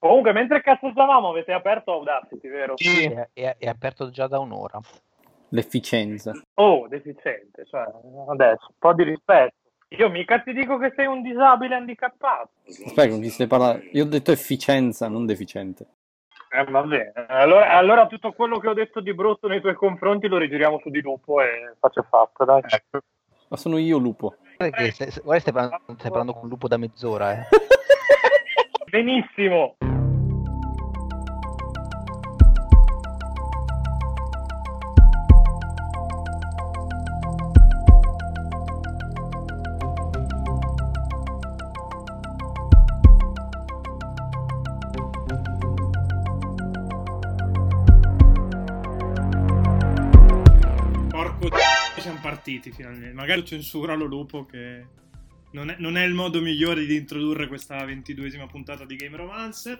Comunque, mentre cazzeggiavamo avete aperto Audacity, vero? Sì, è, è- è aperto già da un'ora. L'efficienza. Oh, deficiente, cioè, adesso, un po' di rispetto. Io mica ti dico che sei un disabile handicappato. Aspetta, con chi stai parlando? Io ho detto efficienza, non deficiente. Eh, va bene. Allora, allora tutto quello che ho detto di brutto nei tuoi confronti lo rigiriamo su di lupo e faccio fatto, dai. Ma sono io lupo. Guarda che stai, parlando, stai parlando con un lupo da mezz'ora, eh. Benissimo. Partiti finalmente. Magari censura lo lupo che non è, non è il modo migliore di introdurre questa ventiduesima puntata di Game Romancer.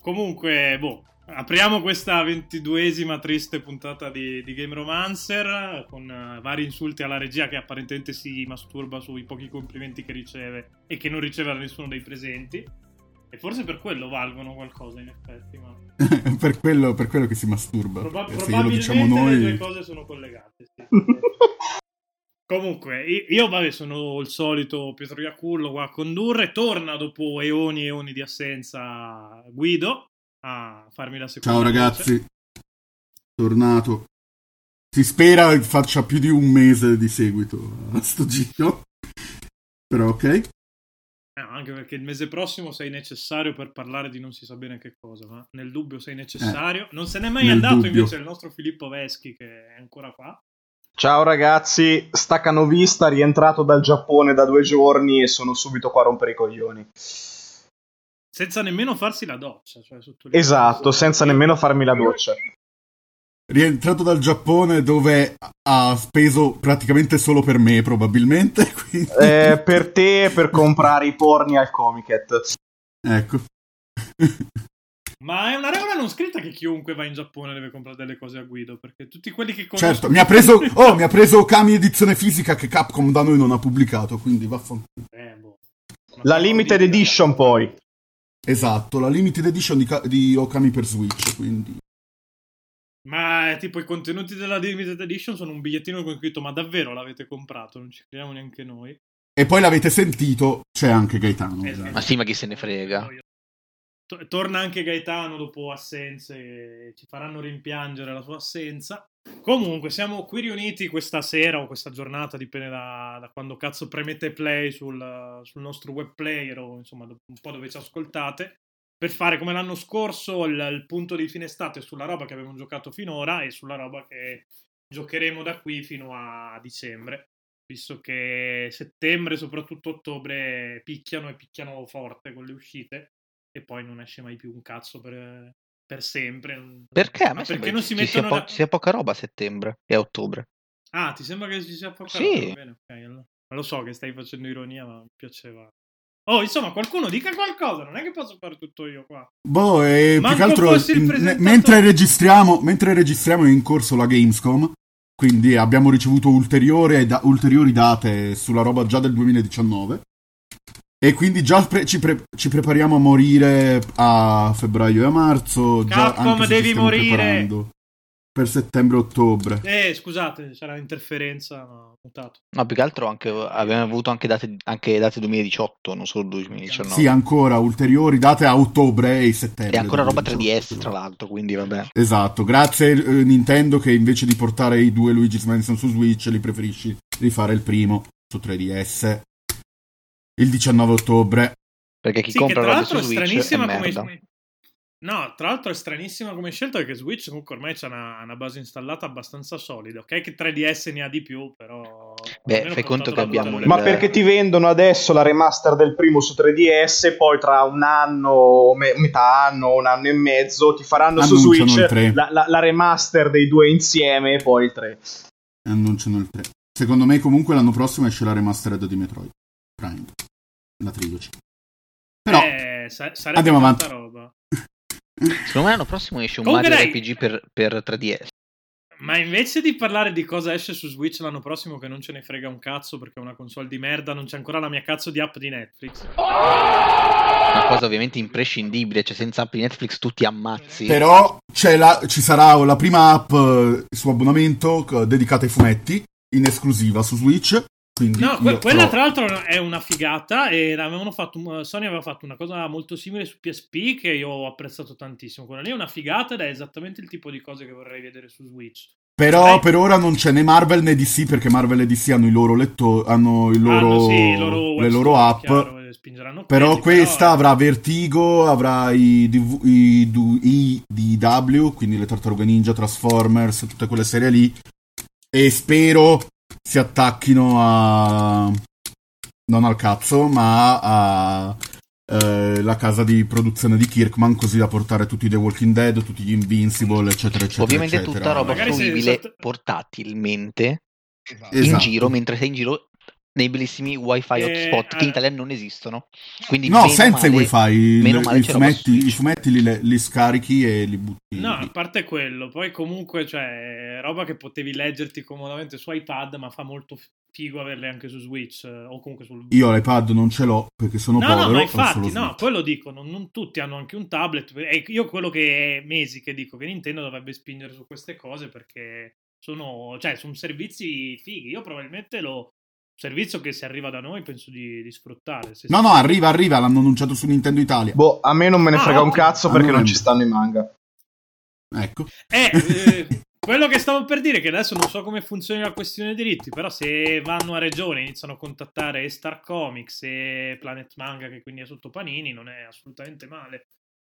Comunque, boh, apriamo questa ventiduesima triste puntata di, di Game Romancer con eh, vari insulti alla regia che apparentemente si masturba sui pochi complimenti che riceve e che non riceve da nessuno dei presenti. E forse per quello valgono qualcosa, in effetti, ma... per, quello, per quello che si masturba. Proba- Eh, glielo probabilmente diciamo le due noi... cose sono collegate. sì. Comunque, io vabbè sono il solito Pietro Iacullo qua a condurre. Torna dopo eoni e eoni di assenza Guido a farmi la seconda. Ciao voce. ragazzi, tornato. Si spera che faccia più di un mese di seguito a sto giro. Però ok. Eh, anche perché il mese prossimo sei necessario per parlare di non si sa bene che cosa, ma nel dubbio sei necessario. non se n'è mai andato dubbio. invece il nostro Filippo Veschi che è ancora qua. Ciao ragazzi, staccanovista, rientrato dal Giappone da due giorni e sono subito qua a rompere i coglioni. Senza nemmeno farsi la doccia. Cioè. Esatto, senza nemmeno farmi la doccia. Rientrato dal Giappone dove ha speso praticamente solo per me, probabilmente. Quindi... Eh, per te e per comprare i porni al Comiket. Ecco. Ma è una regola non scritta che chiunque va in Giappone deve comprare delle cose a Guido, perché tutti quelli che conosco... Certo, mi ha preso... Oh, mi ha preso Kami edizione fisica che Capcom da noi non ha pubblicato, quindi vaffanculo. Eh, boh. La limited di- edition poi. Esatto, la limited edition di, di Okami per Switch, quindi... Ma tipo i contenuti della limited edition sono un bigliettino con scritto ma davvero l'avete comprato? Non ci crediamo neanche noi. E poi l'avete sentito, c'è anche Gaetano. Esatto. Ma sì, ma chi se ne frega? To- Torna anche Gaetano dopo assenze ci faranno rimpiangere la sua assenza. Comunque, siamo qui riuniti questa sera o questa giornata, dipende da, da quando cazzo premette play sul, sul nostro web player o insomma un po' dove ci ascoltate, per fare come l'anno scorso il, il punto di fine estate sulla roba che abbiamo giocato finora e sulla roba che giocheremo da qui fino a dicembre, visto che settembre soprattutto ottobre picchiano e picchiano forte con le uscite e poi non esce mai più un cazzo per, per sempre. Perché? A me perché non si ci sia, mettono po- da- ci sia poca roba a settembre e a ottobre. Ah, ti sembra che ci sia poca Sì. roba? Bene, ok, allora. Lo so che stai facendo ironia, ma mi piaceva. Oh, insomma, qualcuno dica qualcosa, non è che posso fare tutto io qua. Boh, e più Manco che altro, il n- presentatore. mentre, registriamo, mentre registriamo è in corso la Gamescom, quindi abbiamo ricevuto ulteriori, da- ulteriori date sulla roba già del 2019. E quindi già pre- ci, pre- ci prepariamo a morire a febbraio e a marzo. Già, Capcom, ci devi morire! preparando Per settembre-ottobre. Eh, scusate, c'era un'interferenza, ma ho mutato. No, più che altro anche, abbiamo avuto anche date, anche date 2018, non solo 2019. Sì, ancora ulteriori date a ottobre e settembre. e ancora roba 2018. 3DS, tra l'altro, quindi vabbè. Esatto, grazie eh, Nintendo che invece di portare i due Luigi's Mansion su Switch li preferisci rifare il primo su 3DS il 19 ottobre. Perché chi Sì, che compra tra l'altro è Switch è stranissima come... No, tra l'altro è stranissima come scelta perché Switch comunque ormai c'ha una, una base installata abbastanza solida. Ok che 3DS ne ha di più, però... Beh, fai conto che abbiamo Ma perché ti vendono adesso la remaster del primo su 3DS, poi tra un anno, me- metà anno, un anno e mezzo, ti faranno su Annunciano Switch il tre. la, la- la remaster dei due insieme e poi il 3. E annunciano il 3. Secondo me comunque l'anno prossimo esce la remastered di Metroid Prime. La trilogy. Però Eh, sa- sarebbe Andiamo avanti. roba. Secondo me l'anno prossimo esce un Comunque Mario dai. RPG per, per 3DS. Ma invece di parlare di cosa esce su Switch l'anno prossimo, che non ce ne frega un cazzo perché è una console di merda, non c'è ancora la mia cazzo di app di Netflix. una cosa ovviamente imprescindibile, cioè senza app di Netflix tu ti ammazzi. Però c'è la- ci sarà la prima app eh, su abbonamento dedicata ai fumetti, in esclusiva su Switch. Quindi No, que- quella tra l'altro è una figata e avevano fatto, Sony aveva fatto una cosa molto simile su PSP che io ho apprezzato tantissimo. Quella lì è una figata ed è esattamente il tipo di cose che vorrei vedere su Switch. Però Eh. per ora non c'è né Marvel né DC perché Marvel e DC hanno i loro lettori, hanno il loro, Hanno, sì, i loro le loro app. chiaro, Però quelli, questa avrà Vertigo, avrà i, DV i, i DW, quindi le Tartarughe Ninja, Transformers, tutte quelle serie lì. E spero si attacchino a... non al cazzo, ma a... eh, la casa di produzione di Kirkman così da portare tutti The Walking Dead, tutti gli Invincible, eccetera, eccetera. Ovviamente eccetera. tutta roba fruibile portatilmente Esatto. in Esatto. giro mentre sei in giro nei bellissimi wifi Eh, hotspot che in eh. Italia non esistono. Quindi No, senza male- i wifi, meno i- male fumetti, i fumetti li, li scarichi e li butti. No, a parte quello, poi comunque, cioè, roba che potevi leggerti comodamente su iPad, ma fa molto figo averle anche su Switch eh, o comunque sul Io l'iPad non ce l'ho perché sono No, povero. no, ma infatti, no, quello dico, non, non tutti hanno anche un tablet. E io quello che è mesi che dico che Nintendo dovrebbe spingere su queste cose perché sono, cioè, sono servizi fighi. Io probabilmente lo servizio che se arriva da noi penso di, di sfruttare. Se No, si- no, arriva, arriva, l'hanno annunciato su Nintendo Italia. Boh, a me non me ne Ah, frega un cazzo perché non ci stanno i manga. Ecco. Eh, eh, quello che stavo per dire è che adesso non so come funzioni la questione dei diritti, però se vanno a regione e iniziano a contattare Star Comics e Planet Manga, che quindi è sotto Panini, non è assolutamente male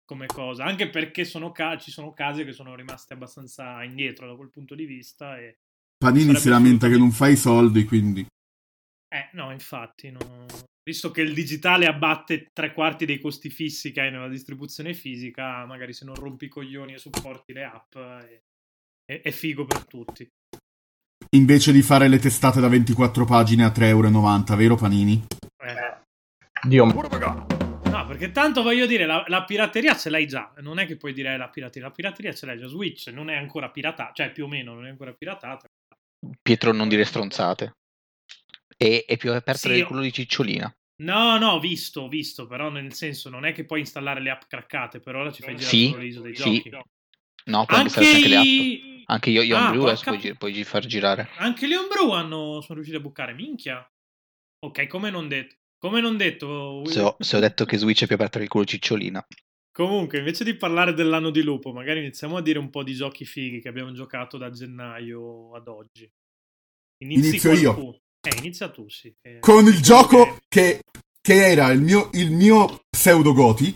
come cosa, anche perché sono ca- ci sono case che sono rimaste abbastanza indietro da quel punto di vista e Panini si lamenta che non fa i soldi, quindi... Eh, no, infatti, no. visto che il digitale abbatte tre quarti dei costi fissi che hai nella distribuzione fisica, magari se non rompi i coglioni e supporti le app, è, è- è figo per tutti. Invece di fare le testate da 24 pagine a 3,90€, vero Panini? Eh, Dio no, perché tanto voglio dire, la, la pirateria ce l'hai già, non è che puoi dire "Eh, la pirateria, la pirateria ce l'hai già, Switch non è ancora piratata, cioè più o meno non è ancora piratata. Pietro non dire stronzate. E è più aperto Sì, del culo di Cicciolina. No, no, ho visto, ho visto, però nel senso non è che puoi installare le app craccate, per ora ci fai girare Sì, l'ISO dei sì. giochi. No, puoi anche Anche, le app. Anche io, io Ah, Homebrew adesso porca- puoi, gi- puoi far girare. Anche gli Homebrew hanno, sono riusciti a bucare, minchia. Ok, come non detto. Come non detto. Se ho, se ho detto che Switch è più aperto del culo di Cicciolina. Comunque, invece di parlare dell'anno di lupo, magari iniziamo a dire un po' di giochi fighi che abbiamo giocato da gennaio ad oggi. Inizi Inizio io. Eh, inizia tu, sì. Eh, Con il eh, gioco che, che era il mio, il mio pseudo Goti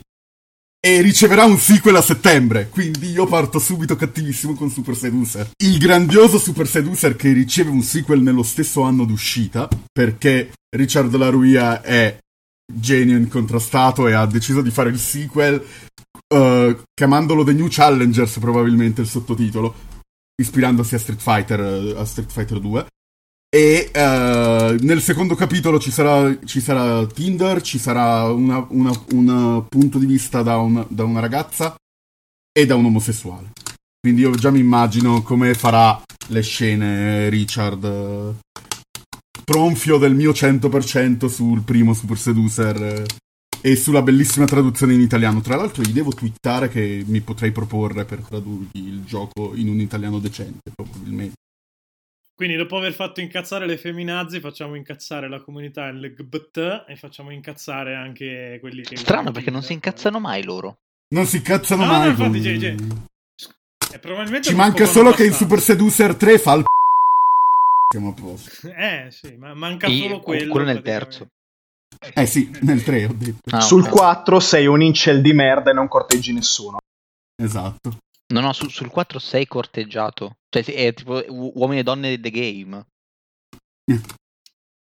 e riceverà un sequel a settembre. Quindi io parto subito cattivissimo con Super Seducer. Il grandioso Super Seducer che riceve un sequel nello stesso anno d'uscita perché Richard Laruia è genio incontrastato e ha deciso di fare il sequel eh, chiamandolo The New Challengers probabilmente il sottotitolo ispirandosi a Street Fighter eh, a Street Fighter 2 e eh, nel secondo capitolo ci sarà, ci sarà Tinder, ci sarà un punto di vista da, un- da una ragazza e da un omosessuale. Quindi io già mi immagino come farà le scene Richard. eh, Tronfio del mio 100% sul primo Super Seducer eh, e sulla bellissima traduzione in italiano. Tra l'altro gli devo twittare che mi potrei proporre per tradurgli il gioco in un italiano decente, probabilmente. Quindi, dopo aver fatto incazzare le feminazi, facciamo incazzare la comunità LGBT e facciamo incazzare anche quelli che. Strano perché non si incazzano mai loro. Non si incazzano No, no, mai. infatti, con- JJ. E probabilmente Ci manca solo che in abbastanza. Super Seducer 3 fa il siamo a posto. Eh, sì, ma manca E solo quello. quello nel terzo. Eh sì, nel 3 ho detto. Ah, Sul ok. 4 sei un incel di merda e non corteggi nessuno. Esatto. No, no, su- sul 4 sei corteggiato. Cioè, è tipo u- uomini e donne The Game.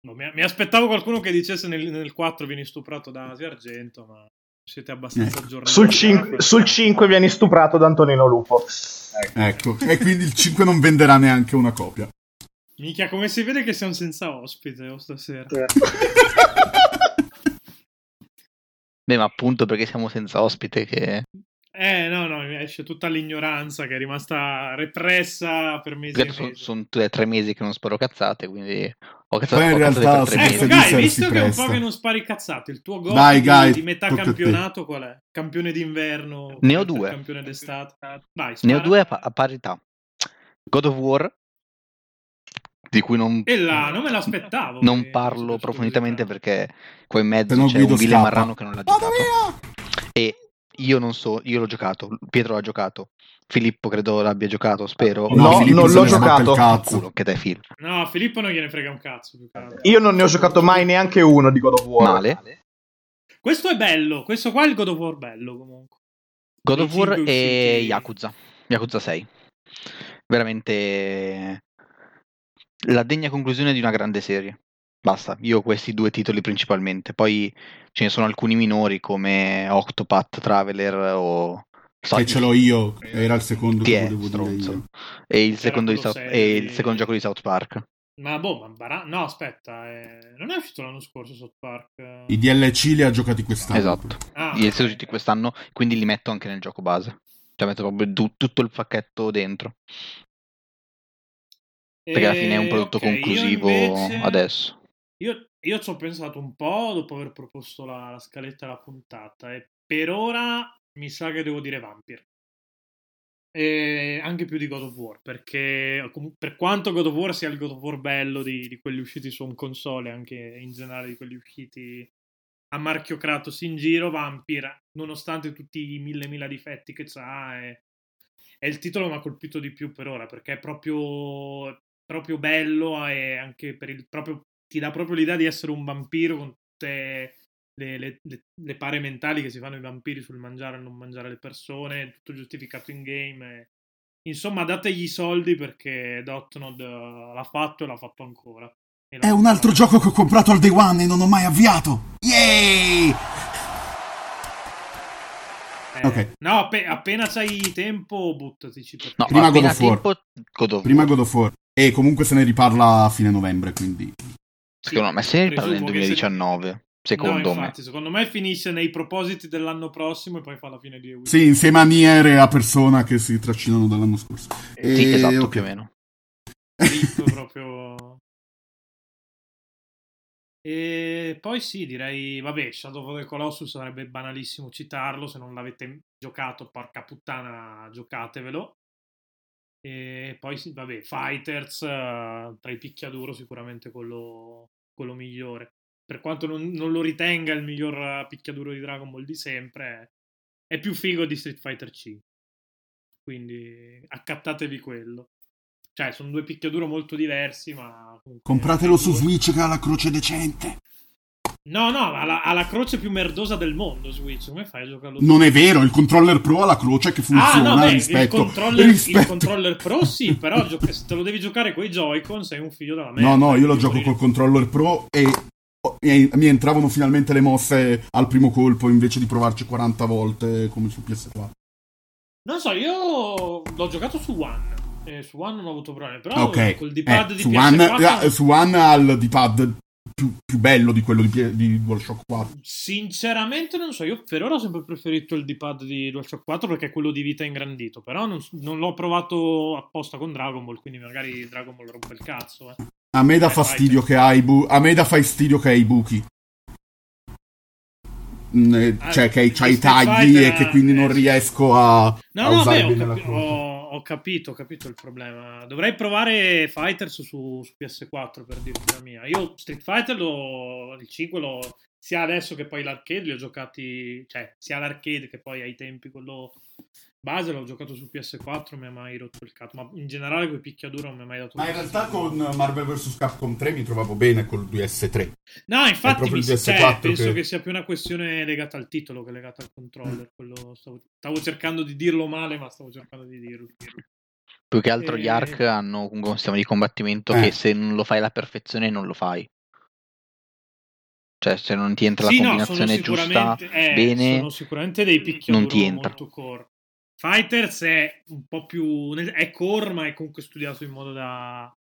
No, mi, mi aspettavo qualcuno che dicesse nel, nel 4 vieni stuprato da Asia Argento, ma siete abbastanza Eh. aggiornati. Sul, cin- sul 5 vieni stuprato da Antonino Lupo. Ecco. e quindi il 5 non venderà neanche una copia. Minchia, come si vede che siamo senza ospite oh, stasera. Beh, ma appunto perché siamo senza ospite che... Eh, no, no, esce tutta l'ignoranza che è rimasta repressa per mesi e Sono, sono tre mesi che non sparo cazzate, quindi ho cazzato, Poi in realtà per Ecco, Guy, visto che è un po' che non spari cazzate, il tuo gol di, Guy, di metà campionato qual è? Campione d'inverno? Ne ho due. Campione d'estate? Vai, Ne ho due a, pa- a parità. God of War, di cui non, E là, non me l'aspettavo. non parlo approfonditamente perché qua in mezzo c'è un Vile. Marrano che non l'ha giocato. via! E io non so, io l'ho giocato, Pietro l'ha giocato, Filippo credo l'abbia giocato, spero. No, Filippo non l'ho giocato. cazzo. Culo, che dai Phil. No, Filippo non gliene frega un cazzo. Io non ne ho giocato mai neanche uno di God of War. Male. Questo è bello, questo qua è il God of War bello comunque. God of War e Yakuza. Yakuza 6. Veramente la degna conclusione di una grande serie. Basta, io ho questi due titoli principalmente. Poi ce ne sono alcuni minori come Octopath Traveler o Che ce l'ho io, era il secondo che volevo dire stronzo? E il, Era secondo South- e il di- secondo gioco di South Park. Ma boh, ma bara- no, aspetta, eh, non è uscito l'anno scorso South Park? I DLC li ha giocati quest'anno. Esatto. Ah, Gli ok. sono usciti quest'anno, quindi li metto anche nel gioco base. Cioè metto proprio du- tutto il pacchetto dentro. Perché alla fine è un Eh, prodotto ok, io conclusivo invece- adesso. Io, io ci ho pensato un po' dopo aver proposto la, la scaletta della puntata e per ora mi sa che devo dire Vampire. E anche più di God of War, perché per quanto God of War sia il God of War bello di, di quelli usciti su un console, anche in generale di quelli usciti a marchio Kratos in giro, Vampire, nonostante tutti i mille mila difetti che c'ha, è, è il titolo che mi ha colpito di più per ora, perché è proprio, proprio bello e anche per il proprio ti dà proprio l'idea di essere un vampiro con tutte le, le- le- le pare mentali che si fanno i vampiri sul mangiare e non mangiare le persone, tutto giustificato in game. e- Insomma, dategli i soldi perché Dotnod eh, l'ha fatto e l'ha fatto ancora. L'ha È un altro gioco che ho comprato al day one e non ho mai avviato. Yay! Eh, Ok. No, appe- appena c'hai tempo, buttatici. perché- No, Prima God of War. tempo, God of Prima War. God of War. E comunque se ne riparla a fine novembre, quindi... Sì, Secondo me se ne parla nel presumo che se- 2019. Secondo no, me. infatti, secondo me finisce nei propositi dell'anno prossimo e poi fa la fine di Wii. Sì, insieme a Nier e a Persona che si trascinano dall'anno scorso. Eh, Sì, E- esatto, ok. più o meno. Proprio. E poi sì, direi, vabbè, Shadow of the Colossus sarebbe banalissimo citarlo, se non l'avete giocato, porca puttana, giocatevelo. E poi sì, vabbè, Fighters, eh, tra i picchiaduro sicuramente quello, quello migliore. Per quanto non, non lo ritenga il miglior eh, picchiaduro di Dragon Ball di sempre, è più figo di Street Fighter 5. Quindi accattatevi quello. Cioè, sono due picchiaduro molto diversi, ma... Compratelo su Switch che ha la croce decente. No, no, ha la, ha la croce più merdosa del mondo Switch. Come fai a giocarlo? Non è vero, il controller pro ha la croce che Ah, funziona no, beh, rispetto... il, controller, rispetto- il controller pro sì, però gio- se te lo devi giocare con i Joy-Con sei un figlio della merda. No, no, io lo gioco morire. col controller pro e mi entravano finalmente le mosse al primo colpo invece di provarci 40 volte come su PS4. Non so, io l'ho giocato su One. E su One non ho avuto problemi. Però ok, col D-pad eh, di su, PS4... One, eh, su One ha il D-pad più, più bello di quello di, di DualShock 4. Sinceramente non so, io per ora ho sempre preferito il D-pad di DualShock 4 perché è quello di vita ingrandito, però non, non l'ho provato apposta con Dragon Ball, quindi magari Dragon Ball rompe il cazzo. Eh. A me dà Eh, fastidio vai, che hai bu- a fastidio che hai i buchi. Mm, eh, Ah, cioè che hai- c'hai i tagli e che quindi non eh, riesco a, a No, no, usare beh, ho, capi- ho- ho capito, ho capito il problema. Dovrei provare Fighters su, su PS4 per dirti la mia. Io Street Fighter, lo, il 5, lo, sia adesso che poi l'arcade, li ho giocati, cioè sia l'arcade che poi ai tempi quello base l'ho giocato su PS4, non mi ha mai rotto il cazzo. Ma in generale quei picchiaduro non mi ha mai dato Ma in realtà con Marvel vs Capcom 3 mi trovavo bene col DS3. No, infatti mi, cioè, DS4 penso che- che... sia più una questione legata al titolo che legata al controller. Quello stavo, stavo cercando di dirlo male, ma stavo cercando di dirlo. Più che altro Eh, gli arc hanno un sistema di combattimento Eh. che se non lo fai alla perfezione non lo fai. Cioè, se non ti entra Sì, la no, sono combinazione giusta, sicuramente, eh, bene, sono sicuramente dei picchiaduro non ti entra. molto core. Fighters è un po' più è core, ma è comunque studiato in modo da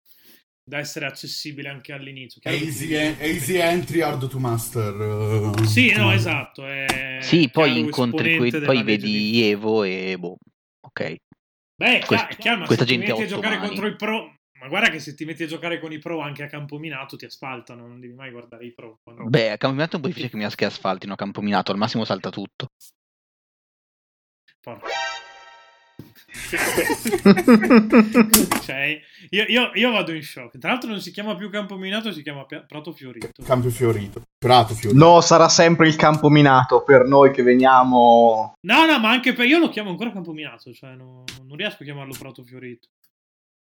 da essere accessibile anche all'inizio. È easy, è easy entry, hard to master. eh, Sì, no, esatto. È Sì, poi incontri, que- esponente poi legge di- vedi Evo e boh, ok. Beh, Quest- chiaro, è chiaro, ma questa gente metti a giocare mani. contro i pro, ma guarda che se ti metti a giocare con i pro anche a campo minato ti asfaltano, non devi mai guardare i pro. quando- Beh, a campo minato è un po' difficile che mi asfaltino a campo minato, al massimo salta tutto. Porca. cioè, io, io- io vado in shock. Tra l'altro non si chiama più campo minato, si chiama Prato Fiorito. Campo fiorito. Prato fiorito. No, sarà sempre il campo minato per noi che veniamo. No, no, ma anche per io lo chiamo ancora campo minato, cioè non, non riesco a chiamarlo Prato Fiorito.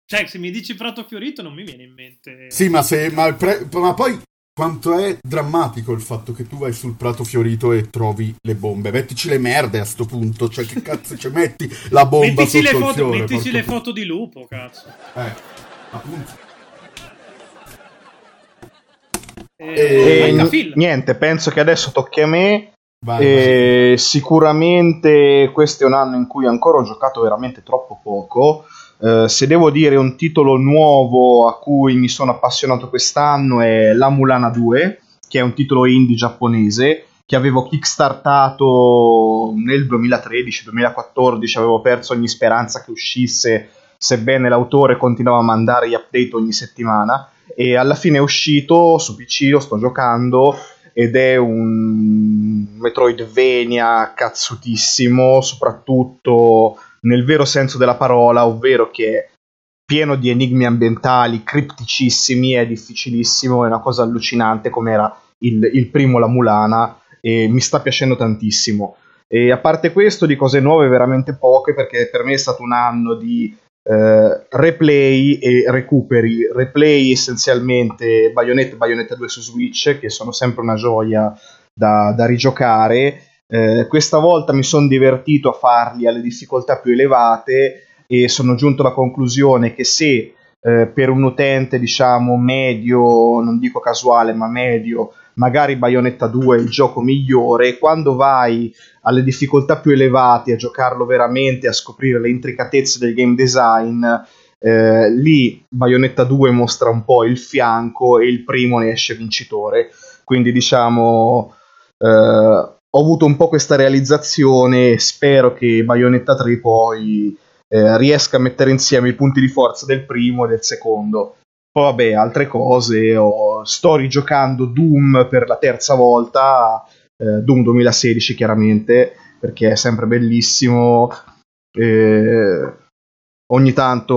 Cioè, se mi dici Prato Fiorito non mi viene in mente. Sì, ma, se, ma, pre- ma poi quanto è drammatico il fatto che tu vai sul prato fiorito e trovi le bombe. Mettici le merde a sto punto. Cioè, che cazzo ci metti la bomba mettici sotto le, il foto, fiore? mettici le pu- foto di lupo, cazzo. Eh, appunto. Eh, E- E manca n- Phil. niente, penso che adesso tocchi a me. Vai, E sicuramente questo è un anno in cui ancora ho giocato veramente troppo poco. Eh, se devo dire un titolo nuovo a cui mi sono appassionato quest'anno è La Mulana 2, che è un titolo indie giapponese che avevo kickstartato nel 2013-2014, avevo perso ogni speranza che uscisse, sebbene l'autore continuava a mandare gli update ogni settimana. E alla fine è uscito su PC, lo sto giocando ed è un Metroidvania cazzutissimo, soprattutto nel vero senso della parola, ovvero che pieno di enigmi ambientali cripticissimi, è difficilissimo, è una cosa allucinante come era il, il primo La Mulana e mi sta piacendo tantissimo. E a parte questo, di cose nuove veramente poche, perché per me è stato un anno di eh, replay e recuperi. Replay essenzialmente Bayonetta e Bayonetta 2 su Switch, che sono sempre una gioia da, da rigiocare. Eh, questa volta mi sono divertito a farli alle difficoltà più elevate e sono giunto alla conclusione che se eh, per un utente diciamo medio, non dico casuale ma medio, magari Bayonetta 2 è il gioco migliore, quando vai alle difficoltà più elevate a giocarlo veramente, a scoprire le intricatezze del game design, eh, lì Bayonetta 2 mostra un po' il fianco e il primo ne esce vincitore. Quindi diciamo eh, ho avuto un po' questa realizzazione spero che Bayonetta 3 poi eh, riesca a mettere insieme i punti di forza del primo e del secondo. Poi vabbè, altre cose, ho- sto rigiocando Doom per la terza volta, eh, Doom 2016 chiaramente, perché è sempre bellissimo. eh, ogni tanto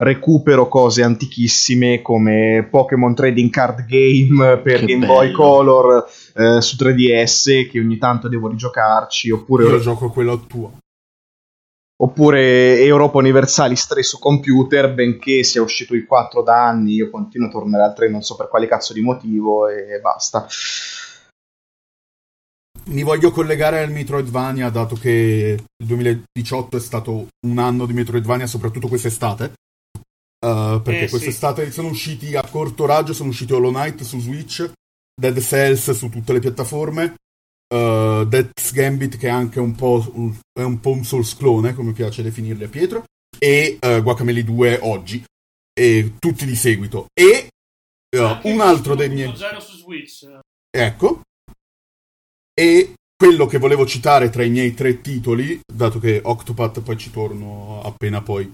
recupero cose antichissime come Pokémon Trading Card Game per Che Game Boy bello. Color eh, su 3DS che ogni tanto devo rigiocarci oppure, Io gioco quello tuo. oppure Europa Universalis 3 su computer benché sia uscito il 4 da anni io continuo a tornare al 3 non so per quale cazzo di motivo e basta Mi voglio collegare al Metroidvania, dato che il 2018 è stato un anno di Metroidvania, soprattutto quest'estate. Uh, perché Eh, sì. quest'estate sono usciti a corto raggio, sono usciti Hollow Knight su Switch, Dead Cells su tutte le piattaforme, uh, Death's Gambit che è anche un po', un, è un, po' un Souls clone, come piace definirli a Pietro, e uh, Guacamele 2 oggi, e tutti di seguito. E uh, un altro dei miei... 1.0 su Switch. Ecco. E quello che volevo citare tra i miei tre titoli, dato che Octopath poi ci torno appena poi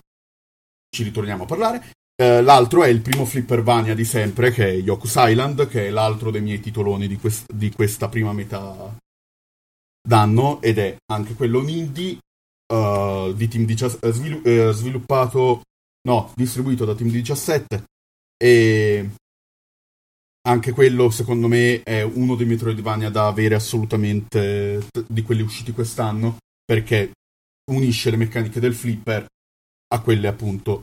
ci ritorniamo a parlare. eh, l'altro è il primo Flippervania di sempre, che è Yoku's Island, che è l'altro dei miei titoloni di, quest- di questa prima metà d'anno, ed è anche quello un indie eh, di Team 17, eh, svilu- eh, sviluppato, no, distribuito da Team 17 e anche quello secondo me è uno dei Metroidvania da avere assolutamente t- di quelli usciti quest'anno perché unisce le meccaniche del flipper a quelle appunto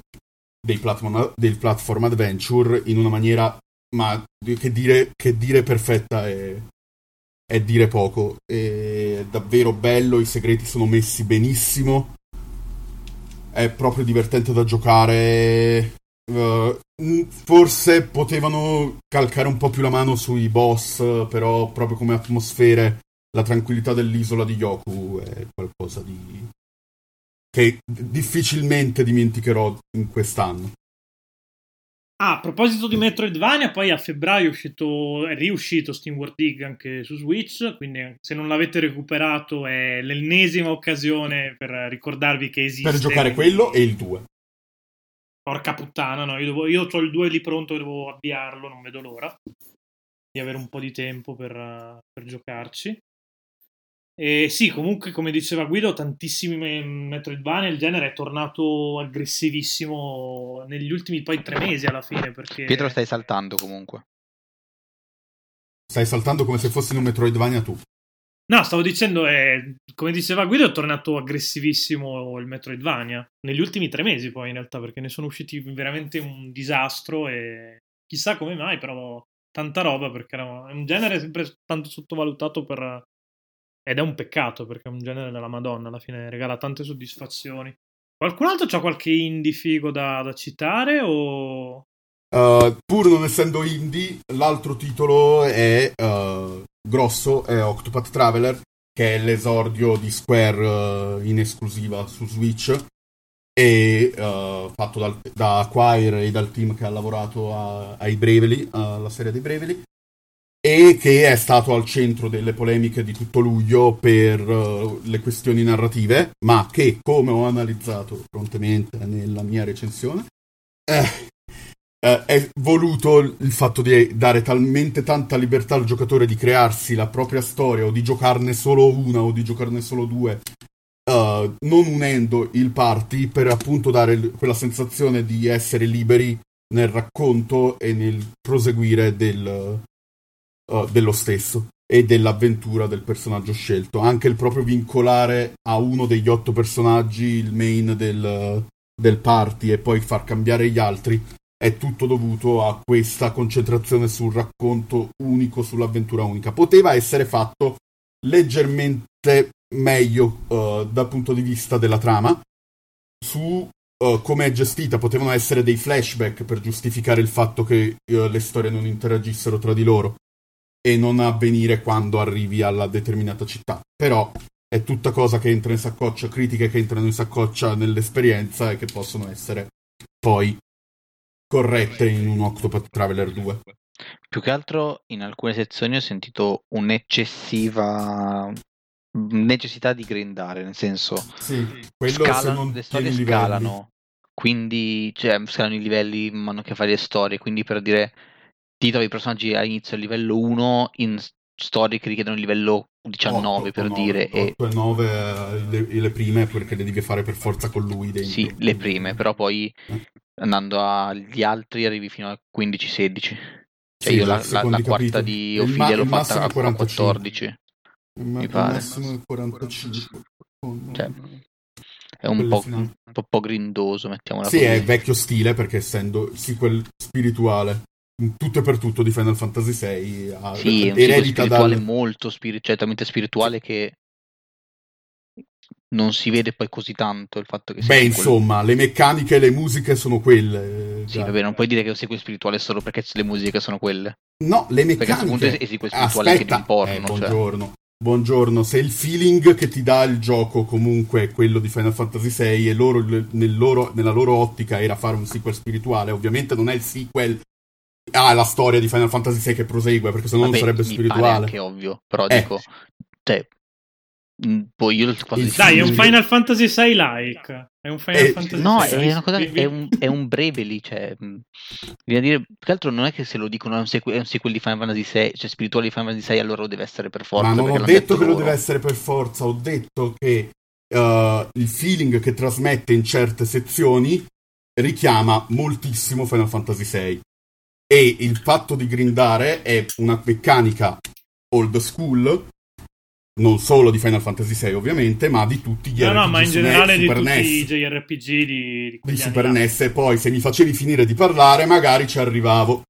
dei platform, del platform adventure in una maniera ma che dire, che dire perfetta è, è dire poco. È davvero bello i segreti sono messi benissimo. È proprio divertente da giocare. Uh, forse potevano calcare un po' più la mano sui boss, però proprio come atmosfere la tranquillità dell'isola di Yoku è qualcosa di che difficilmente dimenticherò in quest'anno. Ah, a proposito di Metroidvania, poi a febbraio è, uscito, è riuscito SteamWorld Dig anche su Switch, quindi se non l'avete recuperato è l'ennesima occasione per ricordarvi che esiste. Per giocare quello e il 2. Porca puttana, no, io, devo, io ho il 2 lì pronto, devo avviarlo, non vedo l'ora di avere un po' di tempo per, per giocarci. E sì, comunque, come diceva Guido, tantissimi Metroidvania. Il genere è tornato aggressivissimo negli ultimi poi tre mesi alla fine. Perché... Pietro, stai saltando comunque. Stai saltando come se fossi in un Metroidvania tu. No, stavo dicendo, eh, come diceva Guido, è tornato aggressivissimo il Metroidvania. Negli ultimi tre mesi, poi, in realtà, perché ne sono usciti veramente un disastro. E chissà come mai, però, tanta roba perché era un genere sempre tanto sottovalutato per ed è un peccato perché è un genere della Madonna, alla fine regala tante soddisfazioni. Qualcun altro c'ha qualche indie figo da, da citare o... Uh, pur non essendo indie, l'altro titolo è uh, grosso, è Octopath Traveler, che è l'esordio di Square uh, in esclusiva su Switch e fatto dal, da Acquire e dal team che ha lavorato a, ai Bravely, alla serie dei Bravely e che è stato al centro delle polemiche di tutto luglio per uh, le questioni narrative, ma che, come ho analizzato prontemente nella mia recensione, eh, eh, è voluto il fatto di dare talmente tanta libertà al giocatore di crearsi la propria storia o di giocarne solo una o di giocarne solo due. Uh, non unendo il party per appunto dare quella sensazione di essere liberi nel racconto e nel proseguire del, uh, dello stesso e dell'avventura del personaggio scelto. Anche il proprio vincolare a uno degli otto personaggi il main del, del party e poi far cambiare gli altri è tutto dovuto a questa concentrazione sul racconto unico, sull'avventura unica. Poteva essere fatto leggermente meglio uh, dal punto di vista della trama. Su uh, come è gestita, potevano essere dei flashback per giustificare il fatto che uh, le storie non interagissero tra di loro e non avvenire quando arrivi alla determinata città. Però è tutta cosa che entra in saccoccia, critiche che entrano in saccoccia nell'esperienza e che possono essere poi corrette in un Octopath Traveler 2. Più che altro in alcune sezioni ho sentito un'eccessiva necessità di grindare, nel senso sì, scalano, le storie scalano, quindi cioè, scalano i livelli man mano che fai le storie, quindi per dire ti trovi i personaggi all'inizio a livello 1 in storie che richiedono il livello 19 8, per 9, dire 8 e 9 eh, le, le, prime perché le devi fare per forza con lui dentro. sì le prime però poi eh. andando agli altri arrivi fino a 15-16 cioè sì, io la, la, la quarta di Ophidia l'ho fatta a 14 ma, mi pare. massimo 45 cioè, è un po', un po', grindoso mettiamola sì così. è vecchio stile perché essendo sequel spirituale tutto e per tutto di Final Fantasy VI ha, sì, è un eredita spirituale dal... molto spiri- cioè, talmente spirituale che non si vede poi così tanto il fatto che beh insomma le meccaniche e le musiche sono quelle sì vabbè non puoi dire che è un sequel spirituale solo perché le musiche sono quelle no le meccaniche perché a sequel spirituale Aspetta. che ti importano eh, buongiorno cioè. Buongiorno, se il feeling che ti dà il gioco comunque è quello di Final Fantasy VI e loro, nel loro, nella loro ottica era fare un sequel spirituale, ovviamente non è il sequel ah, la storia di Final Fantasy VI che prosegue, perché sennò non sarebbe spirituale. Che ovvio, però eh. dico, cioè, mm, poi io Dai, è un Final Fantasy VI like. È un Final eh, Fantasy No, è una cosa è un, è un Bravely, cioè mm, bisogna dire, più che altro non è che se lo dicono è un, sequel, è un sequel di Final Fantasy VI, cioè spirituale di Final Fantasy VI, allora lo deve essere per forza. Ma non ho detto, detto che lo deve essere per forza, ho detto che uh, il feeling che trasmette in certe sezioni richiama moltissimo Final Fantasy VI e il fatto di grindare è una meccanica old school non solo di Final Fantasy VI ovviamente, ma di tutti gli no, RPG no, ma in generale Super di NES. tutti i JRPG di, di, di Super NES e poi se mi facevi finire di parlare magari ci arrivavo.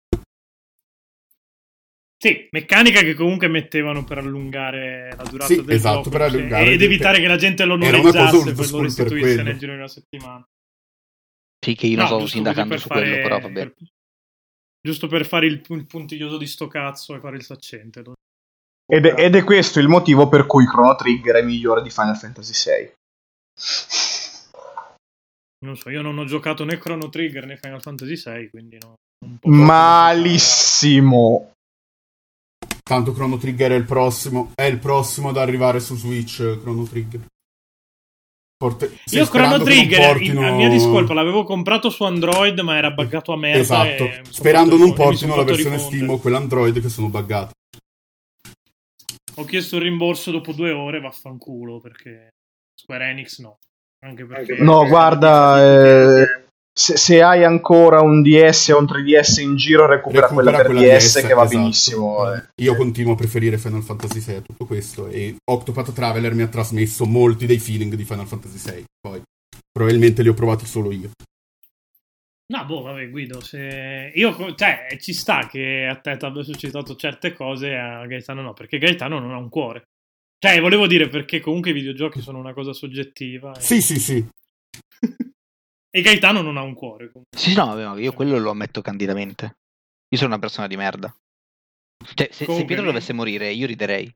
Sì, meccanica che comunque mettevano per allungare la durata sì, del esatto, gioco per allungare ed evitare che la gente lo noleggiasse e poi lo restituisse nel giro di una settimana. Sì, che io non no, sto sindacando su fare... quello, però vabbè. Per giusto per fare il, il puntiglioso di sto cazzo e fare il saccente. Ed è, ed è, questo il motivo per cui Chrono Trigger è migliore di Final Fantasy VI. Non so, io non ho giocato né Chrono Trigger né Final Fantasy VI, quindi no. Malissimo. Tanto Chrono Trigger è il prossimo. È il prossimo ad arrivare su Switch. Chrono Trigger. Porte- Io Chrono sperando che non Trigger, portino- in- a mia discolpa, l'avevo comprato su Android, ma era buggato a merda. Esatto. e Sperando non portino la versione rifondere. Steam o quella Android che sono buggate. Ho chiesto il rimborso dopo due ore, vaffanculo, perché Square Enix no. Anche perché... No, guarda, eh, se, se hai ancora un DS o un 3DS in giro, recupera, quella per DS, che va esatto. benissimo. eh. Io continuo a preferire Final Fantasy VI a tutto questo e Octopath Traveler mi ha trasmesso molti dei feeling di Final Fantasy VI. Poi probabilmente li ho provati solo io. No, boh, vabbè, Guido, se... Io, cioè, ci sta che a te ti abbia suscitato certe cose e a Gaetano no, perché Gaetano non ha un cuore. Cioè, volevo dire perché comunque i videogiochi sono una cosa soggettiva. E, Sì, sì, sì. e Gaetano non ha un cuore. comunque. Sì, no, vabbè, ma io quello lo ammetto candidamente. Io sono una persona di merda. Cioè, se, se Pietro dovesse morire, io riderei.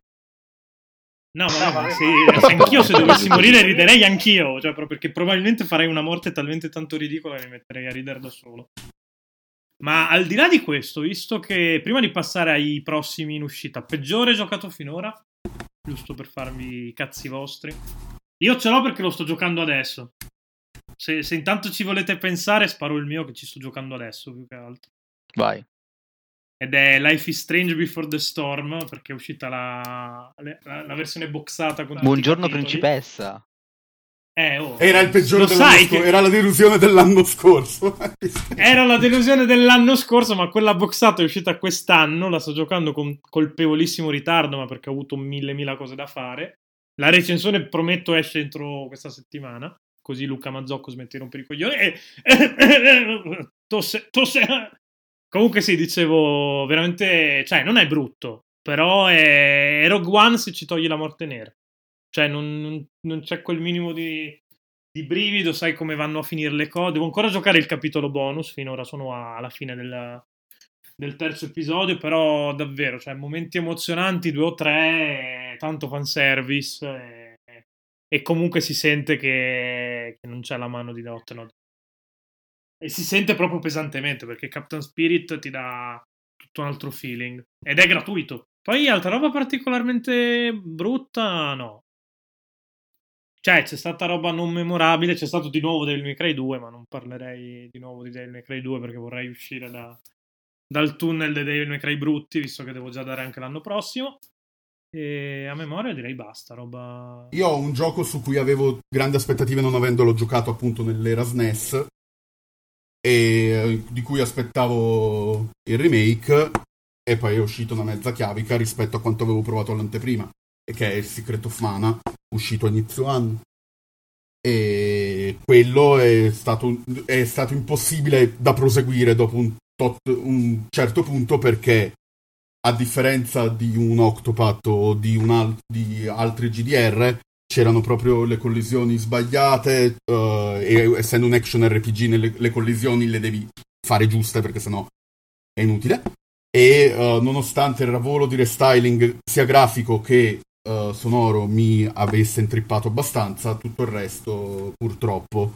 No, ma sì, se anch'io se dovessi morire riderei anch'io, cioè proprio perché probabilmente farei una morte talmente tanto ridicola che mi metterei a ridere da solo. Ma al di là di questo, visto che prima di passare ai prossimi in uscita, peggiore giocato finora, giusto per farvi i cazzi vostri, io ce l'ho perché lo sto giocando adesso. Se, se intanto ci volete pensare, sparo il mio che ci sto giocando adesso più che altro. Vai. Ed è Life is Strange Before the Storm, perché è uscita la, la- la versione boxata con Buongiorno principessa. Eh, oh. Era il peggiore Lo dell'anno sai scorso, che- era la delusione dell'anno scorso. Era la delusione dell'anno scorso, ma quella boxata è uscita quest'anno. La sto giocando con colpevolissimo ritardo, ma perché ho avuto mille mila cose da fare. La recensione prometto esce entro questa settimana. Così Luca Mazzocco smette di rompere i coglioni. E... tosse, tosse. Comunque sì, dicevo, veramente... Cioè, non è brutto, però è, è Rogue One se ci togli la morte nera. Cioè, non, non- non c'è quel minimo di, di brivido, sai come vanno a finire le cose. Devo ancora giocare il capitolo bonus, finora sono a- alla fine del, del terzo episodio, però davvero, cioè, momenti emozionanti, due o tre, tanto fanservice, e, e comunque si sente che, che non c'è la mano di Dotnod. E si sente proprio pesantemente, perché Captain Spirit ti dà tutto un altro feeling. Ed è gratuito. Poi altra roba particolarmente brutta, no. Cioè, c'è stata roba non memorabile, c'è stato di nuovo Devil May Cry 2, ma non parlerei di nuovo di Devil May Cry 2 perché vorrei uscire da- dal tunnel dei Devil May Cry brutti, visto che devo già dare anche l'anno prossimo. E a memoria direi basta, roba... Io ho un gioco su cui avevo grandi aspettative non avendolo giocato appunto nell'era SNES e eh, di cui aspettavo il remake e poi è uscito una mezza chiavica rispetto a quanto avevo provato all'anteprima e che è il Secret of Mana uscito a inizio anno. E quello è stato, è stato impossibile da proseguire dopo un, tot- un certo punto perché a differenza di un Octopath o di, un al- di altri GDR c'erano proprio le collisioni sbagliate eh, e essendo un action RPG nelle, le collisioni le devi fare giuste perché sennò è inutile. E eh, nonostante il lavoro di restyling sia grafico che eh, sonoro mi avesse intrippato abbastanza tutto il resto purtroppo.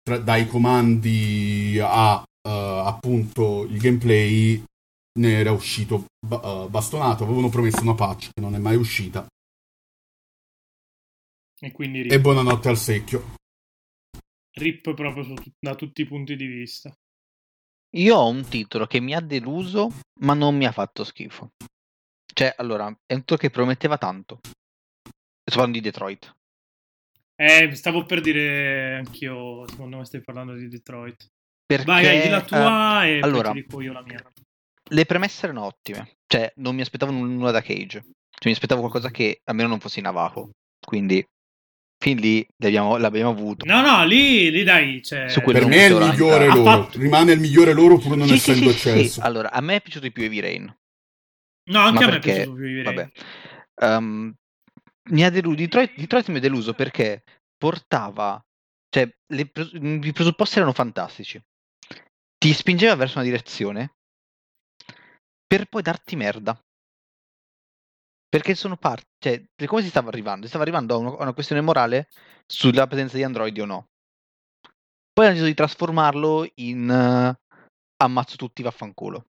Tra- dai comandi a appunto il gameplay ne era uscito eh, bastonato avevano promesso una patch che non è mai uscita E quindi e rip, buonanotte al secchio rip proprio su- da tutti i punti di vista. Io ho un titolo che mi ha deluso, ma non mi ha fatto schifo. Cioè, allora, è un titolo che prometteva tanto. Sto parlando di Detroit. Eh, stavo per dire anch'io, secondo me stai parlando di Detroit. Perché, Vai, di la tua eh, e allora, poi ti dico io la mia. Le premesse erano ottime. Cioè, non mi aspettavo nulla da Cage. Cioè, mi aspettavo qualcosa che almeno non fosse Navajo. Quindi, fin lì l'abbiamo, l'abbiamo avuto. No, no, lì, lì dai, cioè... Su per non me è il migliore loro fatto- rimane il migliore loro pur non Sì, sì, essendo sì, sì, eccesso Allora, a me è piaciuto di più Heavy Rain. No, anche Ma a me è perché- piaciuto più Heavy Rain. Vabbè. Um, mi ha deluso. Detroit, Detroit mi ha deluso perché portava. Cioè, le pres- i presupposti erano fantastici. Ti spingeva verso una direzione per poi darti merda. Perché sono parte. Cioè, come si stava arrivando? Si stava arrivando a una, a una questione morale sulla presenza di androidi o no. Poi hanno deciso di trasformarlo in. eh, ammazzo tutti, vaffanculo.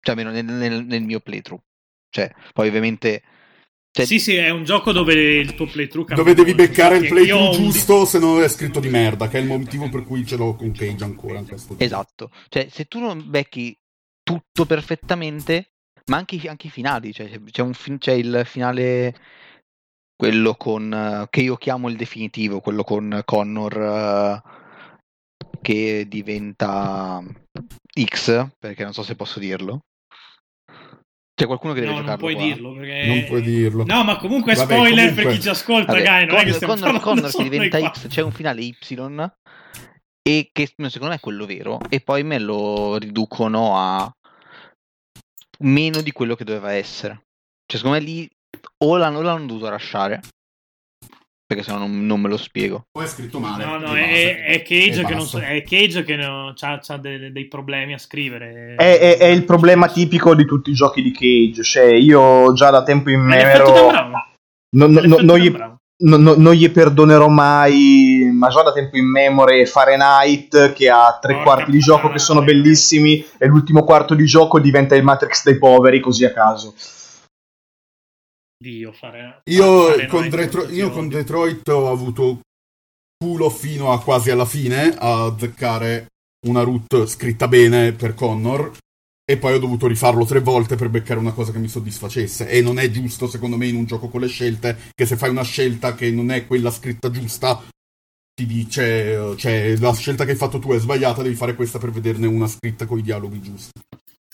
Cioè, almeno nel, nel- nel mio playthrough. Cioè, poi ovviamente... cioè, Sì, sì, è un gioco dove il tuo playthrough cambia Dove devi beccare il playthrough un- giusto, se no è scritto di merda, che è il motivo per cui ce l'ho con Cage ancora. Esatto, cioè se tu non becchi tutto perfettamente, ma anche, i- anche i finali, cioè c'è- un c'è il finale, quello con, che io chiamo il definitivo, quello con Connor eh, che diventa X, perché non so se posso dirlo. C'è qualcuno che deve No, non giocarlo puoi qua? dirlo perché... Non puoi dirlo. No, ma comunque Vabbè, spoiler comunque- per chi ci ascolta, Vabbè, Gai, non è che Connor, Connor- Connor che diventa qua. X, c'è un finale Y e che secondo me è quello vero e poi me lo riducono a meno di quello che doveva essere. Cioè secondo me lì o l'hanno, o l'hanno dovuto lasciare perché se no non, non me lo spiego. Poi è scritto male. No, no, è, è Cage che, non è Cage che ha dei problemi a scrivere. È, è- è il problema tipico di tutti i giochi di Cage. Cioè, io già da tempo in gli, Brown. non- non- non gli perdonerò mai, ma già da tempo in memoria Fahrenheit che ha tre quarti di gioco che sono bellissimi e l'ultimo quarto di gioco diventa il Matrix dei poveri così a caso. Dio, fare... Io, fare con Detro- io con. Detroit ho avuto culo fino a quasi alla fine a azzeccare una route scritta bene per Connor e poi ho dovuto rifarlo tre volte per beccare una cosa che mi soddisfacesse e non è giusto secondo me in un gioco con le scelte che se fai una scelta che non è quella scritta giusta ti dice cioè la scelta che hai fatto tu è sbagliata devi fare questa per vederne una scritta con i dialoghi giusti.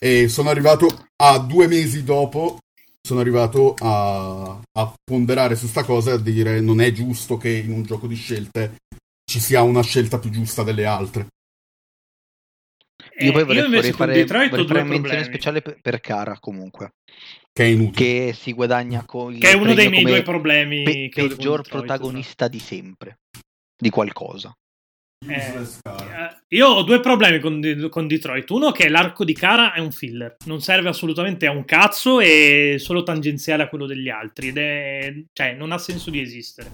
E sono arrivato a due mesi dopo sono arrivato a, a ponderare su sta cosa e a dire non è giusto che in un gioco di scelte ci sia una scelta più giusta delle altre. Eh, Io poi vorrei, invece vorrei fare, Detroit vorrei fare due menzione speciale per, per Cara comunque, Che è inutile. che si guadagna con il Che è uno dei miei due problemi pe- peggior protagonista di sempre, di qualcosa. Eh. Eh, Io ho due problemi con, con Detroit. Uno che l'arco di Cara è un filler, non serve assolutamente a un cazzo e solo tangenziale a quello degli altri ed è cioè non ha senso di esistere.